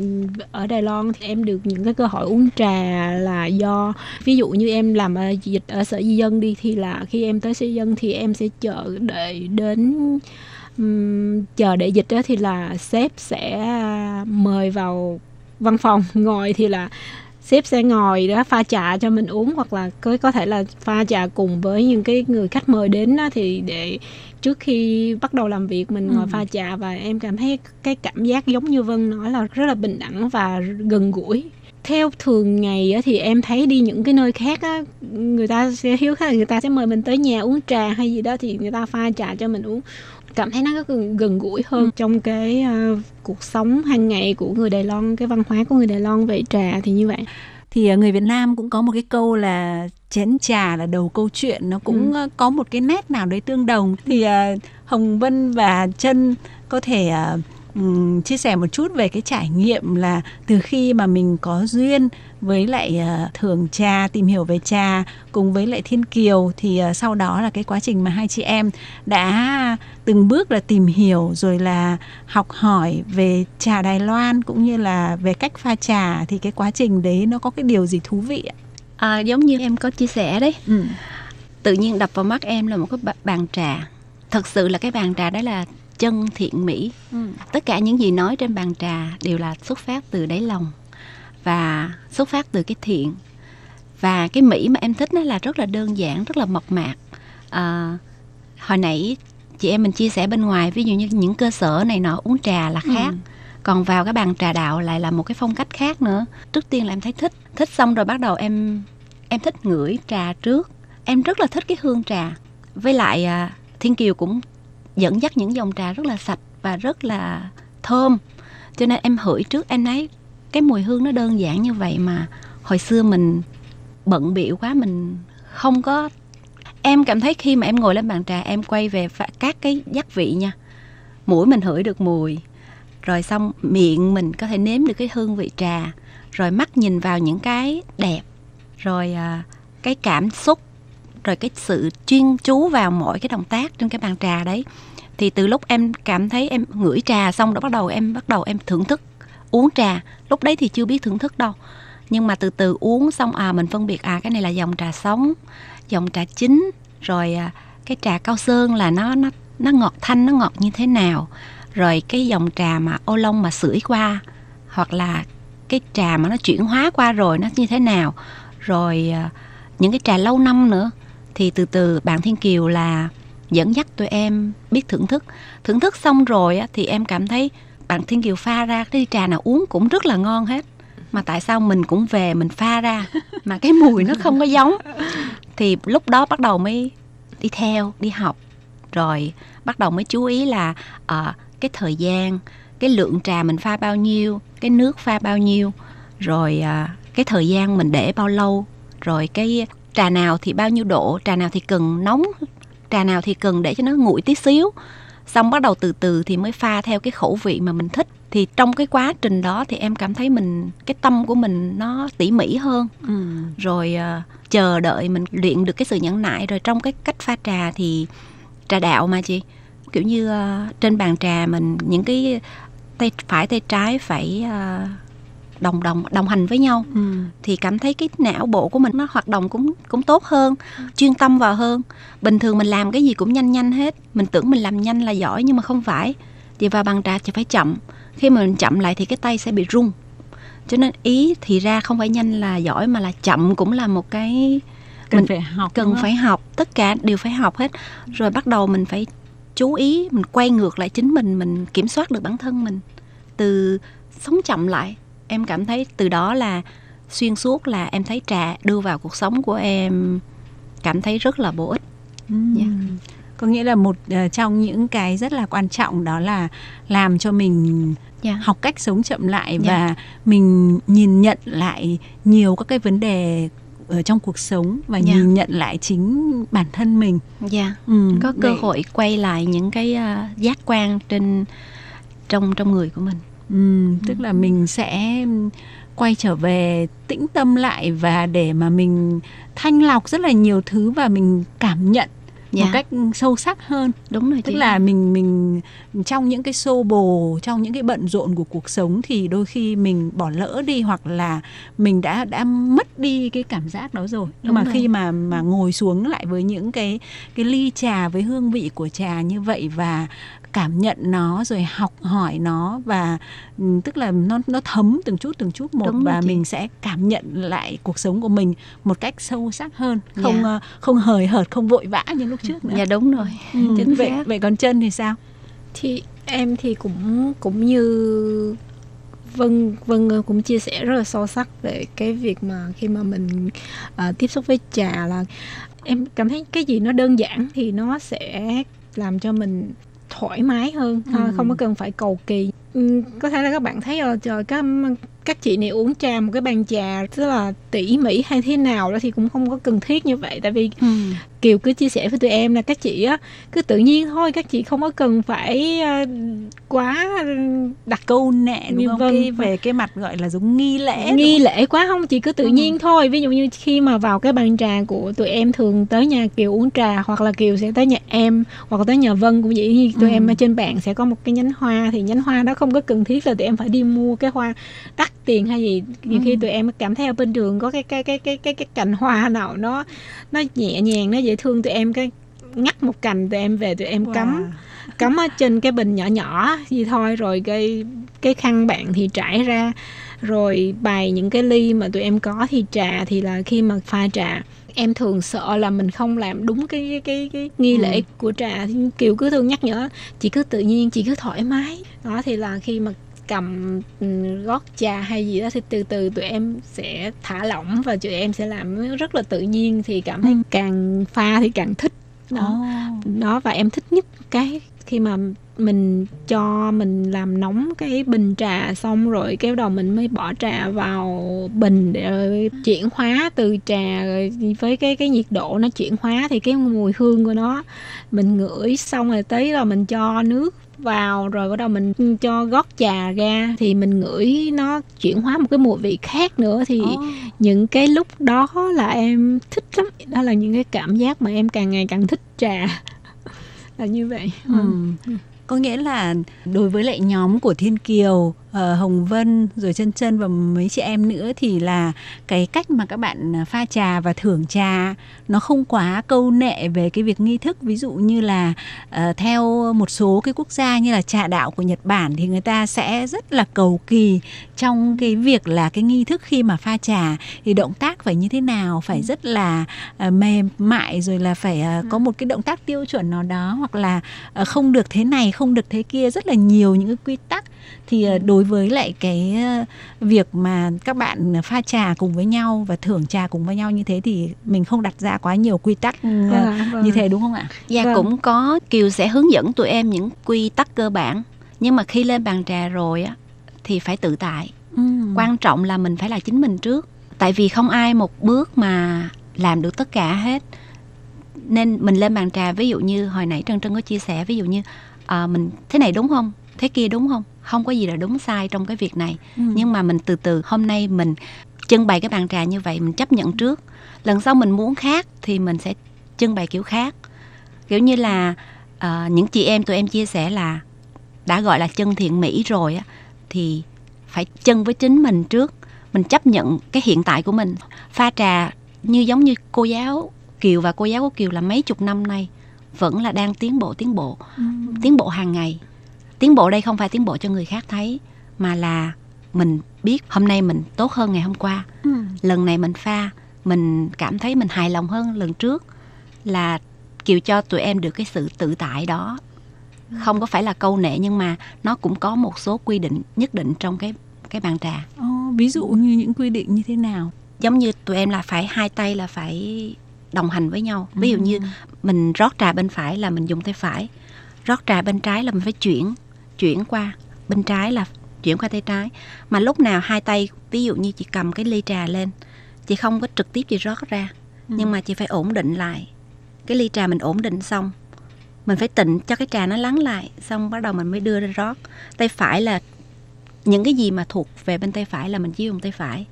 ở Đài Loan thì em được những cái cơ hội uống trà là do ví dụ như em làm ờ, dịch ở sở di dân đi thì là khi em tới sở di dân thì em sẽ chờ đợi đến um, chờ để dịch đó thì là sếp sẽ ờ, mời vào văn phòng ngồi thì là sếp sẽ ngồi đó pha trà cho mình uống hoặc là có có thể là pha trà cùng với những cái người khách mời đến đó thì để trước khi bắt đầu làm việc mình ngồi ừ. pha trà và em cảm thấy cái cảm giác giống như Vân nói là rất là bình đẳng và gần gũi theo thường ngày thì em thấy đi những cái nơi khác á người ta sẽ hiếu khách người ta sẽ mời mình tới nhà uống trà hay gì đó thì người ta pha trà cho mình uống cảm thấy nó rất gần, gần gũi hơn ừ. trong cái uh, cuộc sống hàng ngày của người Đài Loan cái văn hóa của người Đài Loan về trà thì như vậy thì uh, người Việt Nam cũng có một cái câu là chén trà là đầu câu chuyện nó cũng ừ. có một cái nét nào đấy tương đồng thì uh, Hồng Vân và Trân có thể uh, um, chia sẻ một chút về cái trải nghiệm là từ khi mà mình có duyên với lại uh, thưởng trà tìm hiểu về trà cùng với lại thiên kiều thì uh, sau đó là cái quá trình mà hai chị em đã từng bước là tìm hiểu rồi là học hỏi về trà Đài Loan cũng như là về cách pha trà thì cái quá trình đấy nó có cái điều gì thú vị ạ? À, giống như em có chia sẻ đấy ừ. tự nhiên đập vào mắt em là một cái bàn trà thật sự là cái bàn trà đó là chân thiện mỹ ừ. tất cả những gì nói trên bàn trà đều là xuất phát từ đáy lòng và xuất phát từ cái thiện. Và cái mỹ mà em thích nó là rất là đơn giản rất là mộc mạc. À, hồi nãy chị em mình chia sẻ bên ngoài ví dụ như những cơ sở này nọ uống trà là khác. Ừ. còn vào cái bàn trà đạo lại là một cái phong cách khác nữa. Trước tiên là em thấy thích. Thích xong rồi bắt đầu em em thích ngửi trà trước. Em rất là thích cái hương trà. Với lại à, thiên kiều cũng dẫn dắt những dòng trà rất là sạch và rất là thơm. Cho nên em hửi trước em thấy cái mùi hương nó đơn giản như vậy mà hồi xưa mình bận biệu quá, mình không có. Em cảm thấy khi mà em ngồi lên bàn trà, em quay về các cái giác vị nha. Mũi mình hửi được mùi, rồi xong miệng mình có thể nếm được cái hương vị trà, rồi mắt nhìn vào những cái đẹp, rồi à, cái cảm xúc, rồi cái sự chuyên chú vào mỗi cái động tác trên cái bàn trà đấy. Thì từ lúc em cảm thấy em ngửi trà xong, đó bắt đầu em, bắt đầu em thưởng thức uống trà. Lúc đấy thì chưa biết thưởng thức đâu. Nhưng mà từ từ uống xong à mình phân biệt à cái này là dòng trà sống dòng trà chín rồi à, cái trà cao sơn là nó nó nó ngọt thanh nó ngọt như thế nào. Rồi cái dòng trà mà ô long mà sưởi qua hoặc là cái trà mà nó chuyển hóa qua rồi nó như thế nào. Rồi à, những cái trà lâu năm nữa. Thì từ từ bạn Thiên Kiều là dẫn dắt tụi em biết thưởng thức. Thưởng thức xong rồi á, thì em cảm thấy bạn Thiên Kiều pha ra cái trà nào uống cũng rất là ngon hết. Mà tại sao mình cũng về mình pha ra mà cái mùi nó không có giống? Thì lúc đó bắt đầu mới đi theo đi học. Rồi bắt đầu mới chú ý là uh, cái thời gian cái lượng trà mình pha bao nhiêu cái nước pha bao nhiêu. Rồi uh, cái thời gian mình để bao lâu. Rồi cái trà nào thì bao nhiêu độ trà nào thì cần nóng trà nào thì cần để cho nó nguội tí xíu xong bắt đầu từ từ thì mới pha theo cái khẩu vị mà mình thích. Thì trong cái quá trình đó thì em cảm thấy mình cái tâm của mình nó tỉ mỉ hơn. Ừ. rồi uh, chờ đợi mình luyện được cái sự nhẫn nại. Rồi trong cái cách pha trà thì trà đạo mà chị kiểu như uh, trên bàn trà mình những cái tay phải tay trái phải uh, đồng đồng đồng hành với nhau. Ừ. thì cảm thấy cái não bộ của mình nó hoạt động cũng cũng tốt hơn chuyên tâm vào hơn. Bình thường mình làm cái gì cũng nhanh nhanh hết. Mình tưởng mình làm nhanh là giỏi nhưng mà không phải. Thì vào bàn trà thì phải chậm. Khi mà mình chậm lại thì cái tay sẽ bị rung. Cho nên ý thì ra không phải nhanh là giỏi mà là chậm cũng là một cái cần mình phải học cần phải học. Tất cả đều phải học hết. Rồi bắt đầu mình phải chú ý mình quay ngược lại chính mình mình kiểm soát được bản thân mình. Từ sống chậm lại em cảm thấy từ đó là xuyên suốt là em thấy trà đưa vào cuộc sống của em cảm thấy rất là bổ ích mm. yeah. có nghĩa là một uh, trong những cái rất là quan trọng đó là làm cho mình yeah. học cách sống chậm lại yeah. và mình nhìn nhận lại nhiều các cái vấn đề ở trong cuộc sống và yeah. nhìn nhận lại chính bản thân mình. Dạ. Yeah. Ừ, có cơ để... hội quay lại những cái uh, giác quan trên trong trong người của mình. Ừ, tức là mình sẽ quay trở về tĩnh tâm lại và để mà mình thanh lọc rất là nhiều thứ và mình cảm nhận dạ. một cách sâu sắc hơn đúng rồi tức chị là mình mình trong những cái xô bồ trong những cái bận rộn của cuộc sống thì đôi khi mình bỏ lỡ đi hoặc là mình đã đã mất đi cái cảm giác đó rồi nhưng mà rồi. khi mà mà ngồi xuống lại với những cái cái ly trà với hương vị của trà như vậy và cảm nhận nó rồi học hỏi nó và ừ, tức là nó nó thấm từng chút từng chút một Đúng và mình sẽ cảm nhận lại cuộc sống của mình một cách sâu sắc hơn không yeah. Dạ. không hời hợt không vội vã như lúc trước nữa. Dạ đúng rồi. Ừ. Chính vậy vậy còn chân thì sao? Thì em thì cũng cũng như Vân Vân cũng chia sẻ rất là sâu sắc về cái việc mà khi mà mình uh, tiếp xúc với trà là em cảm thấy cái gì nó đơn giản thì nó sẽ làm cho mình thoải mái hơn ừ. không có cần phải cầu kỳ ừ, có thể là các bạn thấy rồi trời các các chị này uống trà một cái bàn trà rất là tỉ mỉ hay thế nào đó thì cũng không có cần thiết như vậy tại vì ừ. Kiều cứ chia sẻ với tụi em là các chị á cứ tự nhiên thôi các chị không có cần phải uh, quá đặt câu nệ đúng không vâng, cái, về cái mặt gọi là giống nghi lễ nghi lễ quá không chị cứ tự ừ. nhiên thôi ví dụ như khi mà vào cái bàn trà của tụi em thường tới nhà kiều uống trà hoặc là kiều sẽ tới nhà em hoặc là tới nhà vân cũng vậy như tụi ừ. em ở trên bàn sẽ có một cái nhánh hoa thì nhánh hoa đó không có cần thiết là tụi em phải đi mua cái hoa đắt tiền hay gì nhiều ừ. khi tụi em cảm thấy ở bên đường có cái cái cái cái cái cái cành hoa nào nó nó nhẹ nhàng nó dễ thương tụi em cái ngắt một cành tụi em về tụi em wow. cắm cắm ở trên cái bình nhỏ nhỏ gì thôi rồi cái cái khăn bạn thì trải ra rồi bày những cái ly mà tụi em có thì trà thì là khi mà pha trà em thường sợ là mình không làm đúng cái cái cái, cái nghi lễ ừ. của trà thì kiều cứ thường nhắc nhở chị cứ tự nhiên chị cứ thoải mái đó thì là khi mà cầm ừ, gót trà hay gì đó thì từ từ tụi em sẽ thả lỏng và tụi em sẽ làm rất là tự nhiên thì cảm thấy ừ. càng pha thì càng thích đó oh. đó và em thích nhất cái khi mà mình cho mình làm nóng cái bình trà xong rồi cái đầu mình mới bỏ trà vào bình để chuyển hóa từ trà với cái cái nhiệt độ nó chuyển hóa thì cái mùi hương của nó mình ngửi xong rồi tới là mình cho nước vào rồi bắt đầu mình cho gót trà ra thì mình ngửi nó chuyển hóa một cái mùi vị khác nữa thì oh. những cái lúc đó là em thích lắm đó là những cái cảm giác mà em càng ngày càng thích trà là như vậy ừ. Ừ. có nghĩa là đối với lại nhóm của thiên kiều uh, Hồng Vân rồi chân chân và mấy chị em nữa thì là cái cách mà các bạn ờ, pha trà và thưởng trà nó không quá câu nệ về cái việc nghi thức. Ví dụ như là uh, theo một số cái quốc gia như là trà đạo của Nhật Bản thì người ta sẽ rất là cầu kỳ trong cái việc là cái nghi thức khi mà pha trà. Thì động tác phải như thế nào phải ừ. rất là uh, mềm mại rồi là phải uh, có một cái động tác tiêu chuẩn nào đó hoặc là uh, không được thế này không được thế kia rất là nhiều những cái quy tắc thì uh, đối với lại cái ờ, việc mà các bạn pha trà cùng với nhau và thưởng trà cùng với nhau như thế thì mình không đặt ra quá nhiều quy tắc à, vâng. như thế đúng không ạ? Dạ vâng. cũng có Kiều sẽ hướng dẫn tụi em những quy tắc cơ bản nhưng mà khi lên bàn trà rồi á thì phải tự tại. Ừ. Quan trọng là mình phải là chính mình trước. Tại vì không ai một bước mà làm được tất cả hết nên mình lên bàn trà ví dụ như hồi nãy trân trân có chia sẻ ví dụ như à, mình thế này đúng không thế kia đúng không? Không có gì là đúng sai trong cái việc này. Ừ. nhưng mà mình từ từ hôm nay mình trưng bày cái bàn trà như vậy mình chấp nhận trước. Lần sau mình muốn khác thì mình sẽ trưng bày kiểu khác. Kiểu như là uh, những chị em tụi em chia sẻ là đã gọi là chân thiện mỹ rồi á thì phải chân với chính mình trước. Mình chấp nhận cái hiện tại của mình. Pha trà như giống như cô giáo kiều và cô giáo của kiều là mấy chục năm nay vẫn là đang tiến bộ tiến bộ. Ừ. tiến bộ hàng ngày tiến bộ đây không phải tiến bộ cho người khác thấy mà là mình biết hôm nay mình tốt hơn ngày hôm qua. Ừ. lần này mình pha mình cảm thấy mình hài lòng hơn lần trước là kiều cho tụi em được cái sự tự tại đó. Ừ. không có phải là câu nệ nhưng mà nó cũng có một số quy định nhất định trong cái cái bàn trà. Oh, ví dụ như những quy định như thế nào? Giống như tụi em là phải hai tay là phải đồng hành với nhau. Ví dụ như mình rót trà bên phải là mình dùng tay phải rót trà bên trái là mình phải chuyển chuyển qua bên trái là chuyển qua tay trái. Mà lúc nào hai tay ví dụ như chị cầm cái ly trà lên chị không có trực tiếp chị rót ra ừ. nhưng mà chị phải ổn định lại. Cái ly trà mình ổn định xong mình phải tịnh cho cái trà nó lắng lại xong bắt đầu mình mới đưa ra rót. Tay phải là những cái gì mà thuộc về bên tay phải là mình chỉ dùng tay phải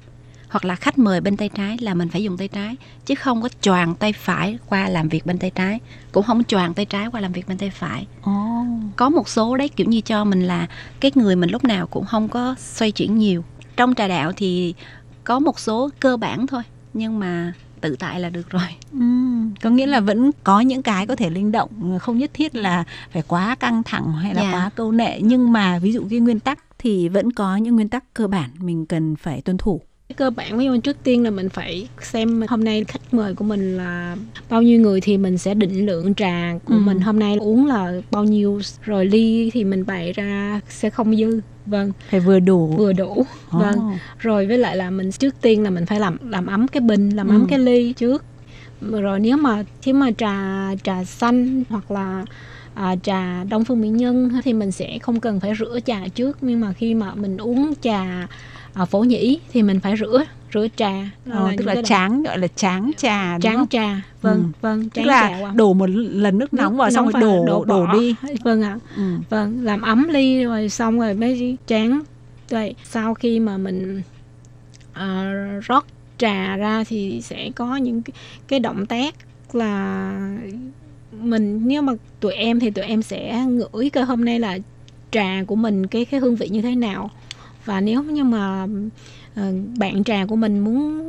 hoặc là khách mời bên tay trái là mình phải dùng tay trái chứ không có choàng tay phải qua làm việc bên tay trái cũng không choàng tay trái qua làm việc bên tay phải oh. có một số đấy kiểu như cho mình là cái người mình lúc nào cũng không có xoay chuyển nhiều trong trà đạo thì có một số cơ bản thôi nhưng mà tự tại là được rồi ừ, có nghĩa là vẫn có những cái có thể linh động không nhất thiết là phải quá căng thẳng hay là yeah. Dạ. quá câu nệ nhưng mà ví dụ cái nguyên tắc thì vẫn có những nguyên tắc cơ bản mình cần phải tuân thủ cơ bản ví dụ trước tiên là mình phải xem hôm nay khách mời của mình là bao nhiêu người thì mình sẽ định lượng trà của ừ. mình. Hôm nay uống là bao nhiêu rồi ly thì mình bày ra sẽ không dư. Vâng. Phải vừa đủ. Vừa đủ. Oh. vâng. Rồi với lại là mình trước tiên là mình phải làm làm ấm cái bình làm ừ. ấm cái ly trước. Rồi nếu mà nếu mà trà trà xanh hoặc là à, trà đông phương mỹ nhân thì mình sẽ không cần phải rửa trà trước. Nhưng mà khi mà mình uống trà à, phổ nhĩ thì mình phải rửa rửa trà ờ, là tức là tráng gọi là tráng trà tráng không? trà vâng ừ. vâng tráng tức là trà đổ một lần nước nóng vào xong rồi đổ đổ, đổ đi. Vâng ạ. Ừ. vâng làm ấm ly rồi xong rồi mới tráng. Vậy sau khi mà mình à, rót trà ra thì sẽ có những cái, cái động tác là mình nếu mà tụi em thì tụi em sẽ ngửi cơ hôm nay là trà của mình cái cái hương vị như thế nào và nếu như mà ờ, bạn trà của mình muốn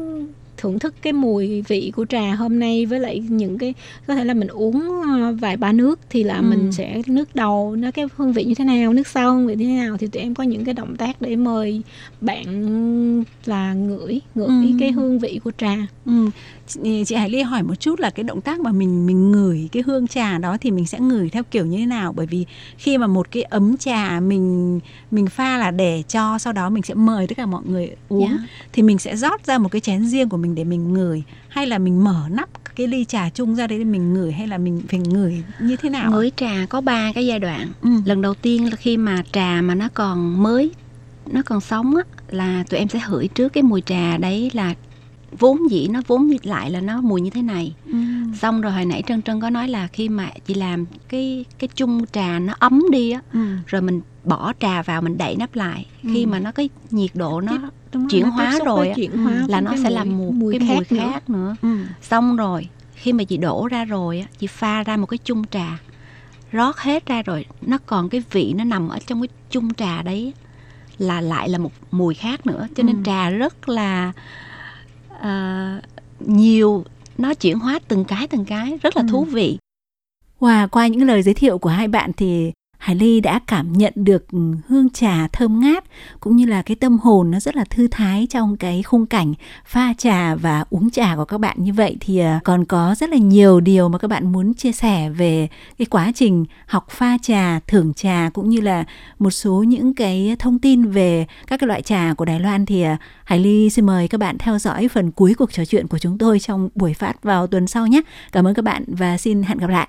thưởng thức cái mùi vị của trà hôm nay với lại những cái có thể là mình uống ờ, vài ba nước thì là ừ. mình sẽ nước đầu nó cái hương vị như thế nào nước sau hương vị như thế nào thì tụi em có những cái động tác để mời bạn là ngửi ngửi ừ. cái hương vị của trà ừ. chị, chị Hải Ly hỏi một chút là cái động tác mà mình mình ngửi cái hương trà đó thì mình sẽ ngửi theo kiểu như thế nào bởi vì khi mà một cái ấm trà mình mình pha là để cho sau đó mình sẽ mời tất cả mọi người uống yeah. Dạ. thì mình sẽ rót ra một cái chén riêng của mình để mình ngửi hay là mình mở nắp cái ly trà chung ra đấy để mình ngửi hay là mình phải ngửi như thế nào ngửi trà có ba cái giai đoạn ừ. lần đầu tiên là khi mà trà mà nó còn mới nó còn sống á là tụi em sẽ hửi trước cái mùi trà đấy là vốn dĩ nó vốn lại là nó mùi như thế này ừ. xong rồi hồi nãy trân trân có nói là khi mà chị làm cái cái chung trà nó ấm đi á ừ. rồi mình bỏ trà vào mình đậy nắp lại ừ. khi mà nó cái nhiệt độ nó Đúng chuyển rồi, hóa rồi á, chuyển hóa là nó sẽ mùi, làm một mùi cái khác mùi khác nữa, nữa. Ừ. xong rồi khi mà chị đổ ra rồi á chị pha ra một cái chung trà rót hết ra rồi nó còn cái vị nó nằm ở trong cái chung trà đấy là lại là một mùi khác nữa cho nên ừ. trà rất là uh, nhiều nó chuyển hóa từng cái từng cái rất là ừ. thú vị Wow, qua những lời giới thiệu của hai bạn thì Hải Ly đã cảm nhận được hương trà thơm ngát cũng như là cái tâm hồn nó rất là thư thái trong cái khung cảnh pha trà và uống trà của các bạn như vậy thì à, còn có rất là nhiều điều mà các bạn muốn chia sẻ về cái quá trình học pha trà, thưởng trà cũng như là một số những cái thông tin về các cái loại trà của Đài Loan thì à, Hải Ly xin mời các bạn theo dõi phần cuối cuộc trò chuyện của chúng tôi trong buổi phát vào tuần sau nhé. Cảm ơn các bạn và xin hẹn gặp lại.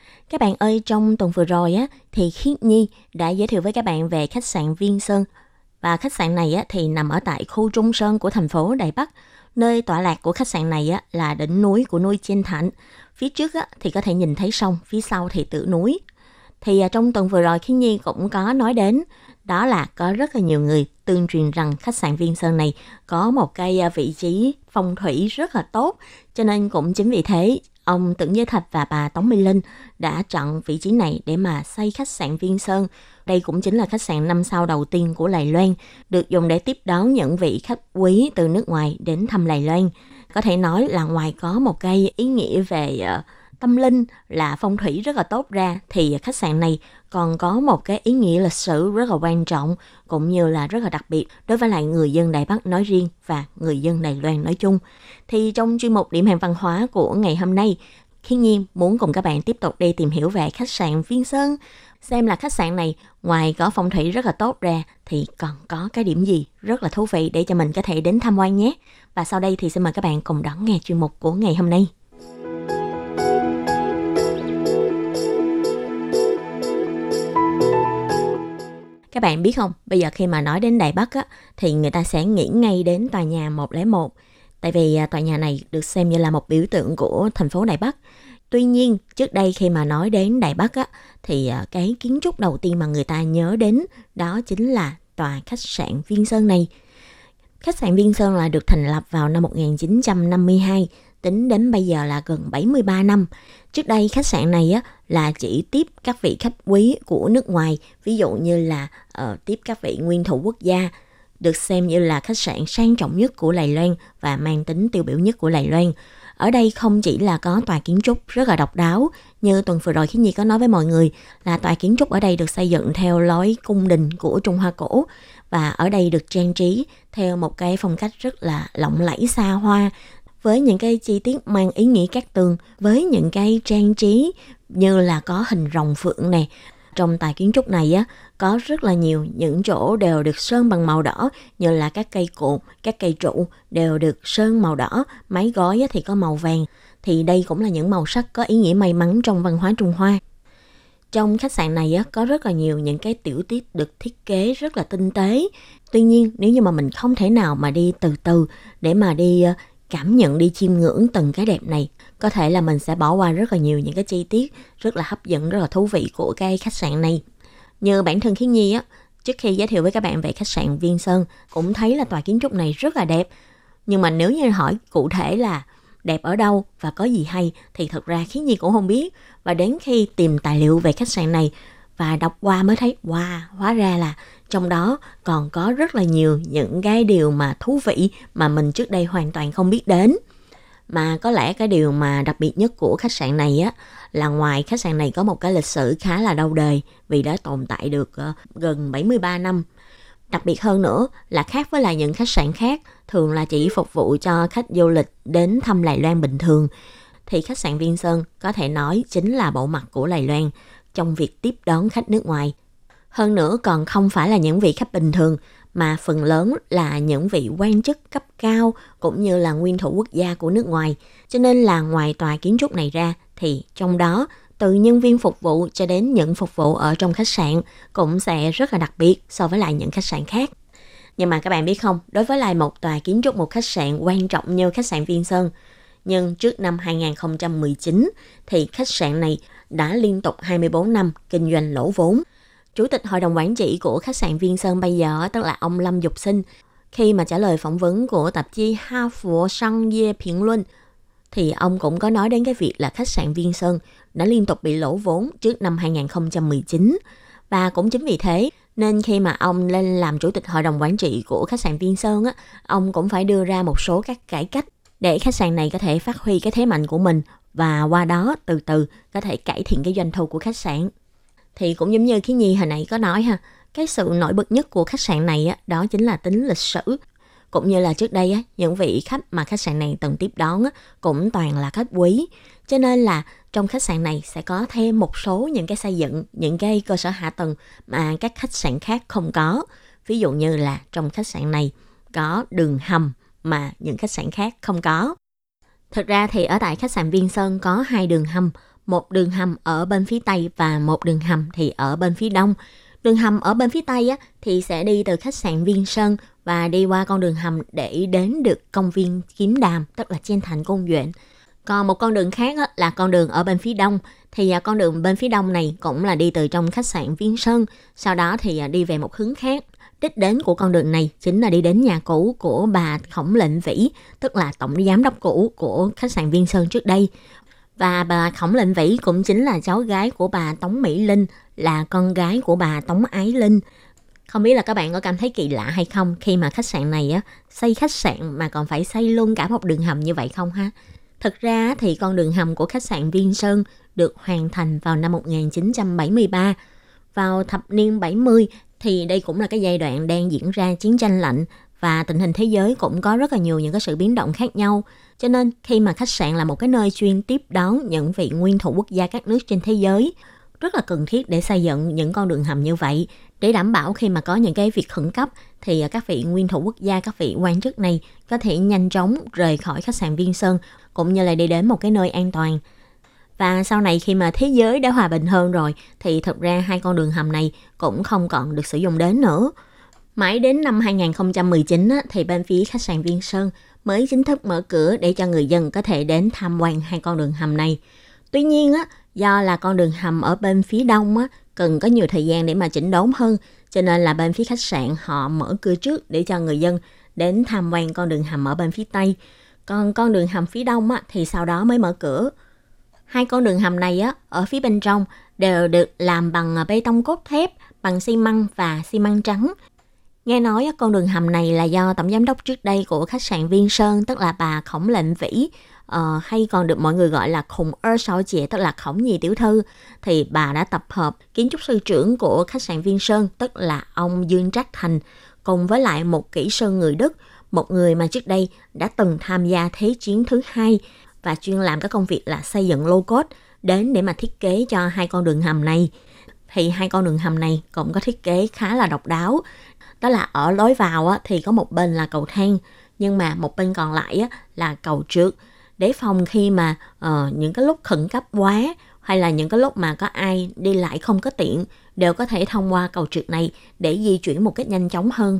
Các bạn ơi, trong tuần vừa rồi á thì Khiết Nhi đã giới thiệu với các bạn về khách sạn Viên Sơn. Và khách sạn này á thì nằm ở tại khu Trung Sơn của thành phố Đài Bắc. Nơi tọa lạc của khách sạn này á là đỉnh núi của núi Chiên Thạnh. Phía trước á thì có thể nhìn thấy sông, phía sau thì tự núi. Thì à, trong tuần vừa rồi Khiết Nhi cũng có nói đến đó là có rất là nhiều người tương truyền rằng khách sạn Viên Sơn này có một cái à, vị trí phong thủy rất là tốt, cho nên cũng chính vì thế ông Tưởng Giới Thạch và bà Tống Mỹ Linh đã chọn vị trí này để mà xây khách sạn Viên Sơn. Đây cũng chính là khách sạn năm sao đầu tiên của Lài Loan, được dùng để tiếp đón những vị khách quý từ nước ngoài đến thăm Lài Loan. Có thể nói là ngoài có một cái ý nghĩa về uh, tâm linh là phong thủy rất là tốt ra thì khách sạn này còn có một cái ý nghĩa lịch sử rất là quan trọng cũng như là rất là đặc biệt đối với lại người dân Đài Bắc nói riêng và người dân Đài Loan nói chung. Thì trong chuyên mục điểm hẹn văn hóa của ngày hôm nay, khi nhiên muốn cùng các bạn tiếp tục đi tìm hiểu về khách sạn Viên Sơn, xem là khách sạn này ngoài có phong thủy rất là tốt ra thì còn có cái điểm gì rất là thú vị để cho mình có thể đến tham quan nhé. Và sau đây thì xin mời các bạn cùng đón nghe chuyên mục của ngày hôm nay. Các bạn biết không, bây giờ khi mà nói đến Đài Bắc á, thì người ta sẽ nghĩ ngay đến tòa nhà 101. Tại vì à, tòa nhà này được xem như là một biểu tượng của thành phố Đài Bắc. Tuy nhiên, trước đây khi mà nói đến Đài Bắc á, thì à, cái kiến trúc đầu tiên mà người ta nhớ đến đó chính là tòa khách sạn Viên Sơn này. Khách sạn Viên Sơn là được thành lập vào năm 1952, tính đến bây giờ là gần 73 năm. Trước đây khách sạn này á, là chỉ tiếp các vị khách quý của nước ngoài, ví dụ như là uh, tiếp các vị nguyên thủ quốc gia, được xem như là khách sạn sang trọng nhất của Lài Loan và mang tính tiêu biểu nhất của Lài Loan. Ở đây không chỉ là có tòa kiến trúc rất là độc đáo, như tuần vừa rồi khi Nhi có nói với mọi người là tòa kiến trúc ở đây được xây dựng theo lối cung đình của Trung Hoa cổ và ở đây được trang trí theo một cái phong cách rất là lộng lẫy xa hoa với những cái chi tiết mang ý nghĩa các tường với những cái trang trí như là có hình rồng phượng này trong tài kiến trúc này á có rất là nhiều những chỗ đều được sơn bằng màu đỏ như là các cây cột, các cây trụ đều được sơn màu đỏ, mái gói thì có màu vàng. Thì đây cũng là những màu sắc có ý nghĩa may mắn trong văn hóa Trung Hoa. Trong khách sạn này á, có rất là nhiều những cái tiểu tiết được thiết kế rất là tinh tế. Tuy nhiên nếu như mà mình không thể nào mà đi từ từ để mà đi ờ, cảm nhận đi chiêm ngưỡng từng cái đẹp này. Có thể là mình sẽ bỏ qua rất là nhiều những cái chi tiết rất là hấp dẫn, rất là thú vị của cái khách sạn này. Như bản thân khiến nhi á, trước khi giới thiệu với các bạn về khách sạn viên sơn, cũng thấy là tòa kiến trúc này rất là đẹp. Nhưng mà nếu như hỏi cụ thể là đẹp ở đâu và có gì hay, thì thật ra khiến nhi cũng không biết. Và đến khi tìm tài liệu về khách sạn này và đọc qua mới thấy, wow, hóa ra là trong đó còn có rất là nhiều những cái điều mà thú vị mà mình trước đây hoàn toàn không biết đến mà có lẽ cái điều mà đặc biệt nhất của khách sạn này á, là ngoài khách sạn này có một cái lịch sử khá là lâu đời vì đã tồn tại được ờ, gần 73 năm. Đặc biệt hơn nữa là khác với lại những khách sạn khác, thường là chỉ phục vụ cho khách du lịch đến thăm Lài Loan bình thường thì khách sạn Viên Sơn có thể nói chính là bộ mặt của Lài Loan trong việc tiếp đón khách nước ngoài. Hơn nữa còn không phải là những vị khách bình thường mà phần lớn là những vị quan chức cấp cao cũng như là nguyên thủ quốc gia của nước ngoài. Cho nên là ngoài tòa kiến trúc này ra thì trong đó từ nhân viên phục vụ cho đến những phục vụ ở trong khách sạn cũng sẽ rất là đặc biệt so với lại những khách sạn khác. Nhưng mà các bạn biết không, đối với lại một tòa kiến trúc một khách sạn quan trọng như khách sạn Viên Sơn, nhưng trước năm 2019 thì khách sạn này đã liên tục 24 năm kinh doanh lỗ vốn. Chủ tịch hội đồng quản trị của khách sạn Viên Sơn bây giờ tức là ông Lâm Dục Sinh khi mà trả lời phỏng vấn của tạp chí Ha Phụ Sang Ye Phiện Luân thì ông cũng có nói đến cái việc là khách sạn Viên Sơn đã liên tục bị lỗ vốn trước năm 2019 và cũng chính vì thế nên khi mà ông lên làm chủ tịch hội đồng quản trị của khách sạn Viên Sơn á, ông cũng phải đưa ra một số các cải cách để khách sạn này có thể phát huy cái thế mạnh của mình và qua đó từ từ có thể cải thiện cái doanh thu của khách sạn. Thì cũng giống như khi Nhi hồi nãy có nói ha, cái sự nổi bật nhất của khách sạn này á, đó chính là tính lịch sử. cũng như là trước đây á, những vị khách mà khách sạn này từng tiếp đón á, cũng toàn là khách quý. Cho nên là trong khách sạn này sẽ có thêm một số những cái xây dựng, những cái cơ sở hạ tầng mà các khách sạn khác không có. Ví dụ như là trong khách sạn này có đường hầm mà những khách sạn khác không có. Thực ra thì ở tại khách sạn Viên Sơn có hai đường hầm, một đường hầm ở bên phía Tây và một đường hầm thì ở bên phía Đông. Đường hầm ở bên phía Tây á, thì sẽ đi từ khách sạn Viên Sơn và đi qua con đường hầm để đến được công viên Kiếm Đàm, tức là trên thành cung Duyện. Còn một con đường khác á, là con đường ở bên phía đông thì à, con đường bên phía đông này cũng là đi từ trong khách sạn Viên Sơn, sau đó thì à, đi về một hướng khác. Đích đến của con đường này chính là đi đến nhà cũ của bà Khổng Lệnh Vĩ, tức là tổng giám đốc cũ của khách sạn Viên Sơn trước đây. Và bà Khổng Lệnh Vĩ cũng chính là cháu gái của bà Tống Mỹ Linh, là con gái của bà Tống Ái Linh. Không biết là các bạn có cảm thấy kỳ lạ hay không khi mà khách sạn này á xây khách sạn mà còn phải xây luôn cả một đường hầm như vậy không ha? Thực ra thì con đường hầm của khách sạn Viên Sơn được hoàn thành vào năm 1973. Vào thập niên 70 thì đây cũng là cái giai đoạn đang diễn ra chiến tranh lạnh và tình hình thế giới cũng có rất là nhiều những cái sự biến động khác nhau. Cho nên khi mà khách sạn là một cái nơi chuyên tiếp đón những vị nguyên thủ quốc gia các nước trên thế giới, rất là cần thiết để xây dựng những con đường hầm như vậy để đảm bảo khi mà có những cái việc khẩn cấp thì các vị nguyên thủ quốc gia, các vị quan chức này có thể nhanh chóng rời khỏi khách sạn Viên Sơn cũng như là đi đến một cái nơi an toàn. Và sau này khi mà thế giới đã hòa bình hơn rồi thì thật ra hai con đường hầm này cũng không còn được sử dụng đến nữa. Mãi đến năm 2019 thì bên phía khách sạn Viên Sơn mới chính thức mở cửa để cho người dân có thể đến tham quan hai con đường hầm này. Tuy nhiên á, do là con đường hầm ở bên phía đông á, cần có nhiều thời gian để mà chỉnh đốn hơn, cho nên là bên phía khách sạn họ mở cửa trước để cho người dân đến tham quan con đường hầm ở bên phía tây. Còn con đường hầm phía đông á, thì sau đó mới mở cửa. Hai con đường hầm này á, ở phía bên trong đều được làm bằng bê tông cốt thép, bằng xi măng và xi măng trắng. Nghe nói con đường hầm này là do tổng giám đốc trước đây của khách sạn Viên Sơn, tức là bà Khổng Lệnh Vĩ, uh, hay còn được mọi người gọi là Khổng Ơ Sáu Chị, tức là Khổng Nhì Tiểu Thư, thì bà đã tập hợp kiến trúc sư trưởng của khách sạn Viên Sơn, tức là ông Dương Trác Thành, cùng với lại một kỹ sư người Đức, một người mà trước đây đã từng tham gia Thế chiến thứ hai và chuyên làm các công việc là xây dựng lô cốt đến để mà thiết kế cho hai con đường hầm này. Thì hai con đường hầm này cũng có thiết kế khá là độc đáo. Đó là ở lối vào á, thì có một bên là cầu thang, nhưng mà một bên còn lại á, là cầu trượt để phòng khi mà uh, những cái lúc khẩn cấp quá hay là những cái lúc mà có ai đi lại không có tiện đều có thể thông qua cầu trượt này để di chuyển một cách nhanh chóng hơn.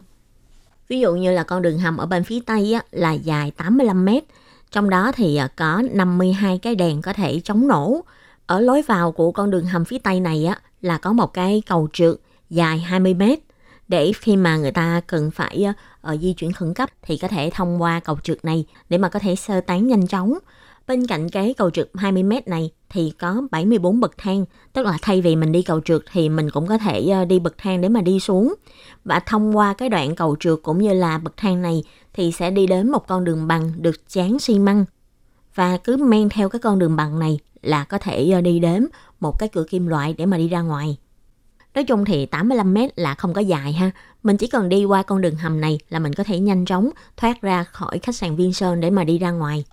Ví dụ như là con đường hầm ở bên phía Tây á, là dài 85 mét, trong đó thì ờ, có 52 cái đèn có thể chống nổ. Ở lối vào của con đường hầm phía Tây này á, là có một cái cầu trượt dài 20 mét để khi mà người ta cần phải uh, di chuyển khẩn cấp thì có thể thông qua cầu trượt này để mà có thể sơ tán nhanh chóng. Bên cạnh cái cầu trượt 20m này thì có 74 bậc thang, tức là thay vì mình đi cầu trượt thì mình cũng có thể ờ, đi bậc thang để mà đi xuống. Và thông qua cái đoạn cầu trượt cũng như là bậc thang này thì sẽ đi đến một con đường bằng được chán xi măng. Và cứ men theo cái con đường bằng này là có thể đi đến một cái cửa kim loại để mà đi ra ngoài. Nói chung thì 85 mét là không có dài ha. Mình chỉ cần đi qua con đường hầm này là mình có thể nhanh chóng thoát ra khỏi khách sạn Viên Sơn để mà đi ra ngoài.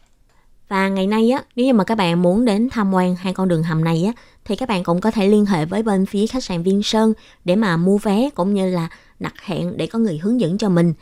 Và ngày nay á, nếu như mà các bạn muốn đến tham quan hai con đường hầm này á, thì các bạn cũng có thể liên hệ với bên phía khách sạn Viên Sơn để mà mua vé cũng như là đặt hẹn để có người hướng dẫn cho mình.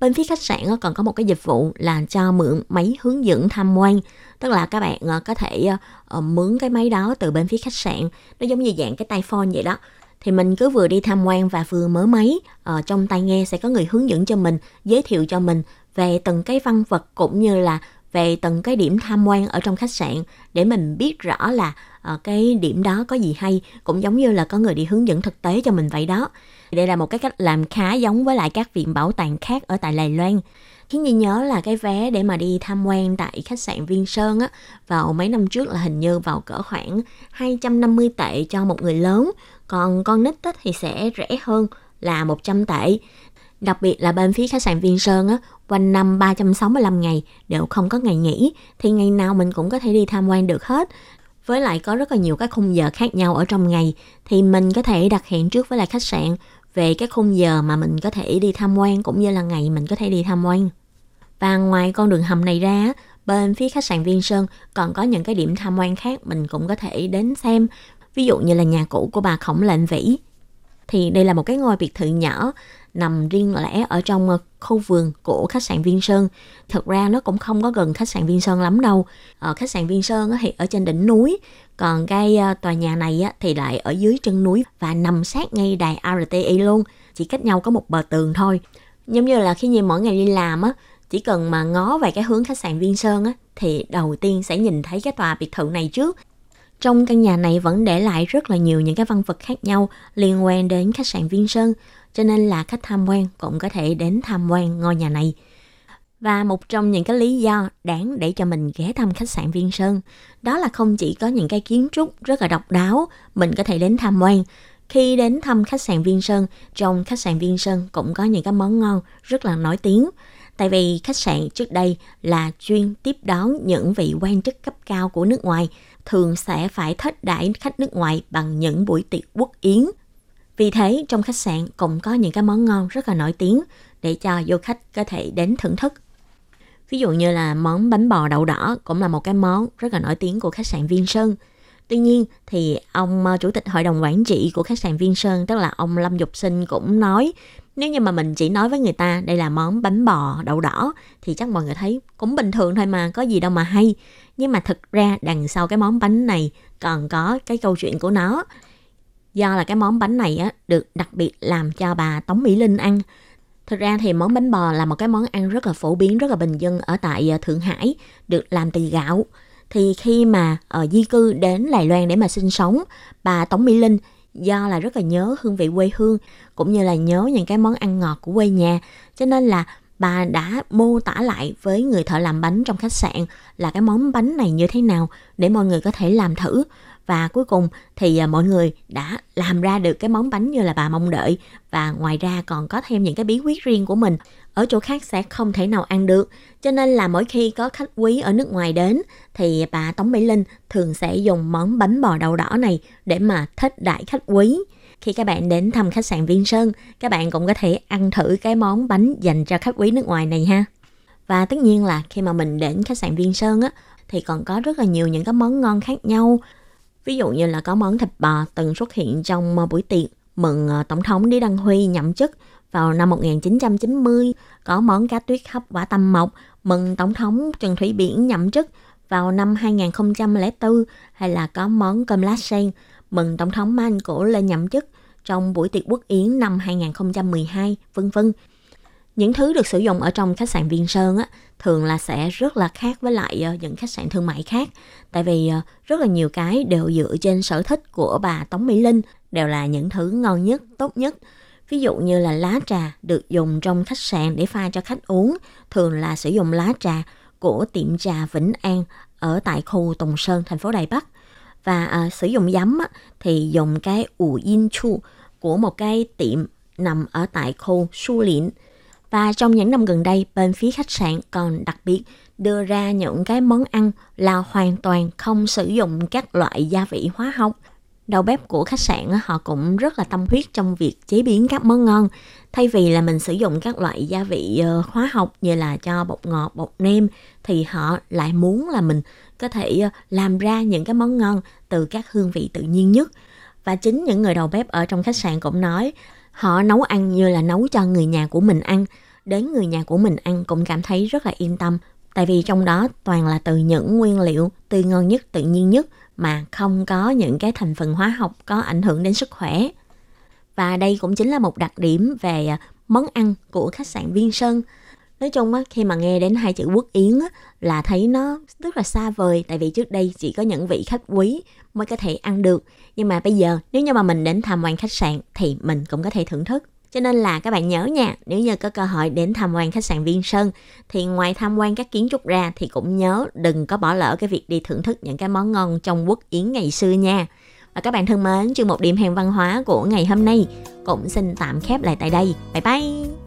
Bên phía khách sạn còn có một cái dịch vụ là cho mượn máy hướng dẫn tham quan. Tức là các bạn ờ, có thể ờ, ờ, mướn cái máy đó từ bên phía khách sạn. Nó giống như dạng cái tay phone vậy đó thì mình cứ vừa đi tham quan và vừa mở máy. Ở trong tai nghe sẽ có người hướng dẫn cho mình, giới thiệu cho mình về từng cái văn vật cũng như là về từng cái điểm tham quan ở trong khách sạn để mình biết rõ là Ờ, cái điểm đó có gì hay cũng giống như là có người đi hướng dẫn thực tế cho mình vậy đó. Đây là một cái cách làm khá giống với lại các viện bảo tàng khác ở tại Đài Loan. Khiến Nhi nhớ là cái vé để mà đi tham quan tại khách sạn Viên Sơn á vào mấy năm trước là hình như vào cỡ khoảng 250 tệ cho một người lớn. Còn con nít á, thì sẽ rẻ hơn là 100 tệ. Đặc biệt là bên phía khách sạn Viên Sơn á, quanh năm 365 ngày đều không có ngày nghỉ thì ngày nào mình cũng có thể đi tham quan được hết. Với lại có rất là nhiều các khung giờ khác nhau ở trong ngày thì mình có thể đặt hẹn trước với lại khách sạn về cái khung giờ mà mình có thể đi tham quan cũng như là ngày mình có thể đi tham quan. Và ngoài con đường hầm này ra, bên phía khách sạn Viên Sơn còn có những cái điểm tham quan khác mình cũng có thể đến xem. Ví dụ như là nhà cũ của bà Khổng Lệnh Vĩ. Thì đây là một cái ngôi biệt thự nhỏ nằm riêng lẻ ở trong ờ, khu vườn của khách sạn Viên Sơn. Thật ra nó cũng không có gần khách sạn Viên Sơn lắm đâu. Ở khách sạn Viên Sơn thì ở trên đỉnh núi, còn cái ờ, tòa nhà này thì lại ở dưới chân núi và nằm sát ngay đài RTI luôn, chỉ cách nhau có một bờ tường thôi. Giống như là khi nhìn mỗi ngày đi làm á, chỉ cần mà ngó về cái hướng khách sạn Viên Sơn á, thì đầu tiên sẽ nhìn thấy cái tòa biệt thự này trước. Trong căn nhà này vẫn để lại rất là nhiều những cái văn vật khác nhau liên quan đến khách sạn Viên Sơn, cho nên là khách tham quan cũng có thể đến tham quan ngôi nhà này. Và một trong những cái lý do đáng để cho mình ghé thăm khách sạn Viên Sơn, đó là không chỉ có những cái kiến trúc rất là độc đáo, mình có thể đến tham quan. Khi đến thăm khách sạn Viên Sơn, trong khách sạn Viên Sơn cũng có những cái món ngon rất là nổi tiếng. Tại vì khách sạn trước đây là chuyên tiếp đón những vị quan chức cấp cao của nước ngoài, thường sẽ phải thết đãi khách nước ngoài bằng những buổi tiệc quốc yến. Vì thế, trong khách sạn cũng có những cái món ngon rất là nổi tiếng để cho du khách có thể đến thưởng thức. Ví dụ như là món bánh bò đậu đỏ cũng là một cái món rất là nổi tiếng của khách sạn Viên Sơn. Tuy nhiên thì ông ờ, chủ tịch hội đồng quản trị của khách sạn Viên Sơn tức là ông Lâm Dục Sinh cũng nói nếu như mà mình chỉ nói với người ta đây là món bánh bò đậu đỏ thì chắc mọi người thấy cũng bình thường thôi mà có gì đâu mà hay nhưng mà thực ra đằng sau cái món bánh này còn có cái câu chuyện của nó do là cái món bánh này á được đặc biệt làm cho bà Tống Mỹ Linh ăn. Thực ra thì món bánh bò là một cái món ăn rất là phổ biến, rất là bình dân ở tại ờ, Thượng Hải, được làm từ gạo. Thì khi mà ở di cư đến Đài Loan để mà sinh sống, bà Tống Mỹ Linh do là rất là nhớ hương vị quê hương cũng như là nhớ những cái món ăn ngọt của quê nhà. Cho nên là bà đã mô tả lại với người thợ làm bánh trong khách sạn là cái món bánh này như thế nào để mọi người có thể làm thử và cuối cùng thì à, mọi người đã làm ra được cái món bánh như là bà mong đợi và ngoài ra còn có thêm những cái bí quyết riêng của mình ở chỗ khác sẽ không thể nào ăn được cho nên là mỗi khi có khách quý ở nước ngoài đến thì bà Tống Mỹ Linh thường sẽ dùng món bánh bò đậu đỏ này để mà thích đại khách quý khi các bạn đến thăm khách sạn Viên Sơn, các bạn cũng có thể ăn thử cái món bánh dành cho khách quý nước ngoài này ha. Và tất nhiên là khi mà mình đến khách sạn Viên Sơn á, thì còn có rất là nhiều những cái món ngon khác nhau. Ví dụ như là có món thịt bò từng xuất hiện trong ờ, buổi tiệc mừng ờ, Tổng thống Lý Đăng Huy nhậm chức vào năm 1990, có món cá tuyết hấp quả tâm mộc mừng Tổng thống Trần Thủy Biển nhậm chức vào năm 2004 hay là có món cơm lá sen mừng Tổng thống Man cổ lên nhậm chức trong buổi tiệc quốc yến năm 2012, vân vân. Những thứ được sử dụng ở trong khách sạn Viên Sơn á, thường là sẽ rất là khác với lại ờ, những khách sạn thương mại khác. Tại vì ờ, rất là nhiều cái đều dựa trên sở thích của bà Tống Mỹ Linh, đều là những thứ ngon nhất, tốt nhất. Ví dụ như là lá trà được dùng trong khách sạn để pha cho khách uống, thường là sử dụng lá trà của tiệm trà Vĩnh An ở tại khu Tùng Sơn, thành phố Đài Bắc. Và à, sử dụng giấm á, thì dùng cái ủ yên chu của một cái tiệm nằm ở tại khu Su Liễn. Và trong những năm gần đây, bên phía khách sạn còn đặc biệt đưa ra những cái món ăn là hoàn toàn không sử dụng các loại gia vị hóa học. Đầu bếp của khách sạn họ cũng rất là tâm huyết trong việc chế biến các món ngon. Thay vì là mình sử dụng các loại gia vị ờ, hóa học như là cho bột ngọt, bột nêm thì họ lại muốn là mình có thể ờ, làm ra những cái món ngon từ các hương vị tự nhiên nhất. Và chính những người đầu bếp ở trong khách sạn cũng nói họ nấu ăn như là nấu cho người nhà của mình ăn. Đến người nhà của mình ăn cũng cảm thấy rất là yên tâm. Tại vì trong đó toàn là từ những nguyên liệu tươi ngon nhất, tự nhiên nhất mà không có những cái thành phần hóa học có ảnh hưởng đến sức khỏe. Và đây cũng chính là một đặc điểm về à, món ăn của khách sạn Viên Sơn nói chung á khi mà nghe đến hai chữ quốc yến á là thấy nó rất là xa vời tại vì trước đây chỉ có những vị khách quý mới có thể ăn được nhưng mà bây giờ nếu như mà mình đến tham quan khách sạn thì mình cũng có thể thưởng thức cho nên là các bạn nhớ nha, nếu như có cơ hội đến tham quan khách sạn Viên Sơn thì ngoài tham quan các kiến trúc ra thì cũng nhớ đừng có bỏ lỡ cái việc đi thưởng thức những cái món ngon trong quốc yến ngày xưa nha. Và các bạn thân mến, chương một điểm hẹn văn hóa của ngày hôm nay cũng xin tạm khép lại tại đây. Bye bye!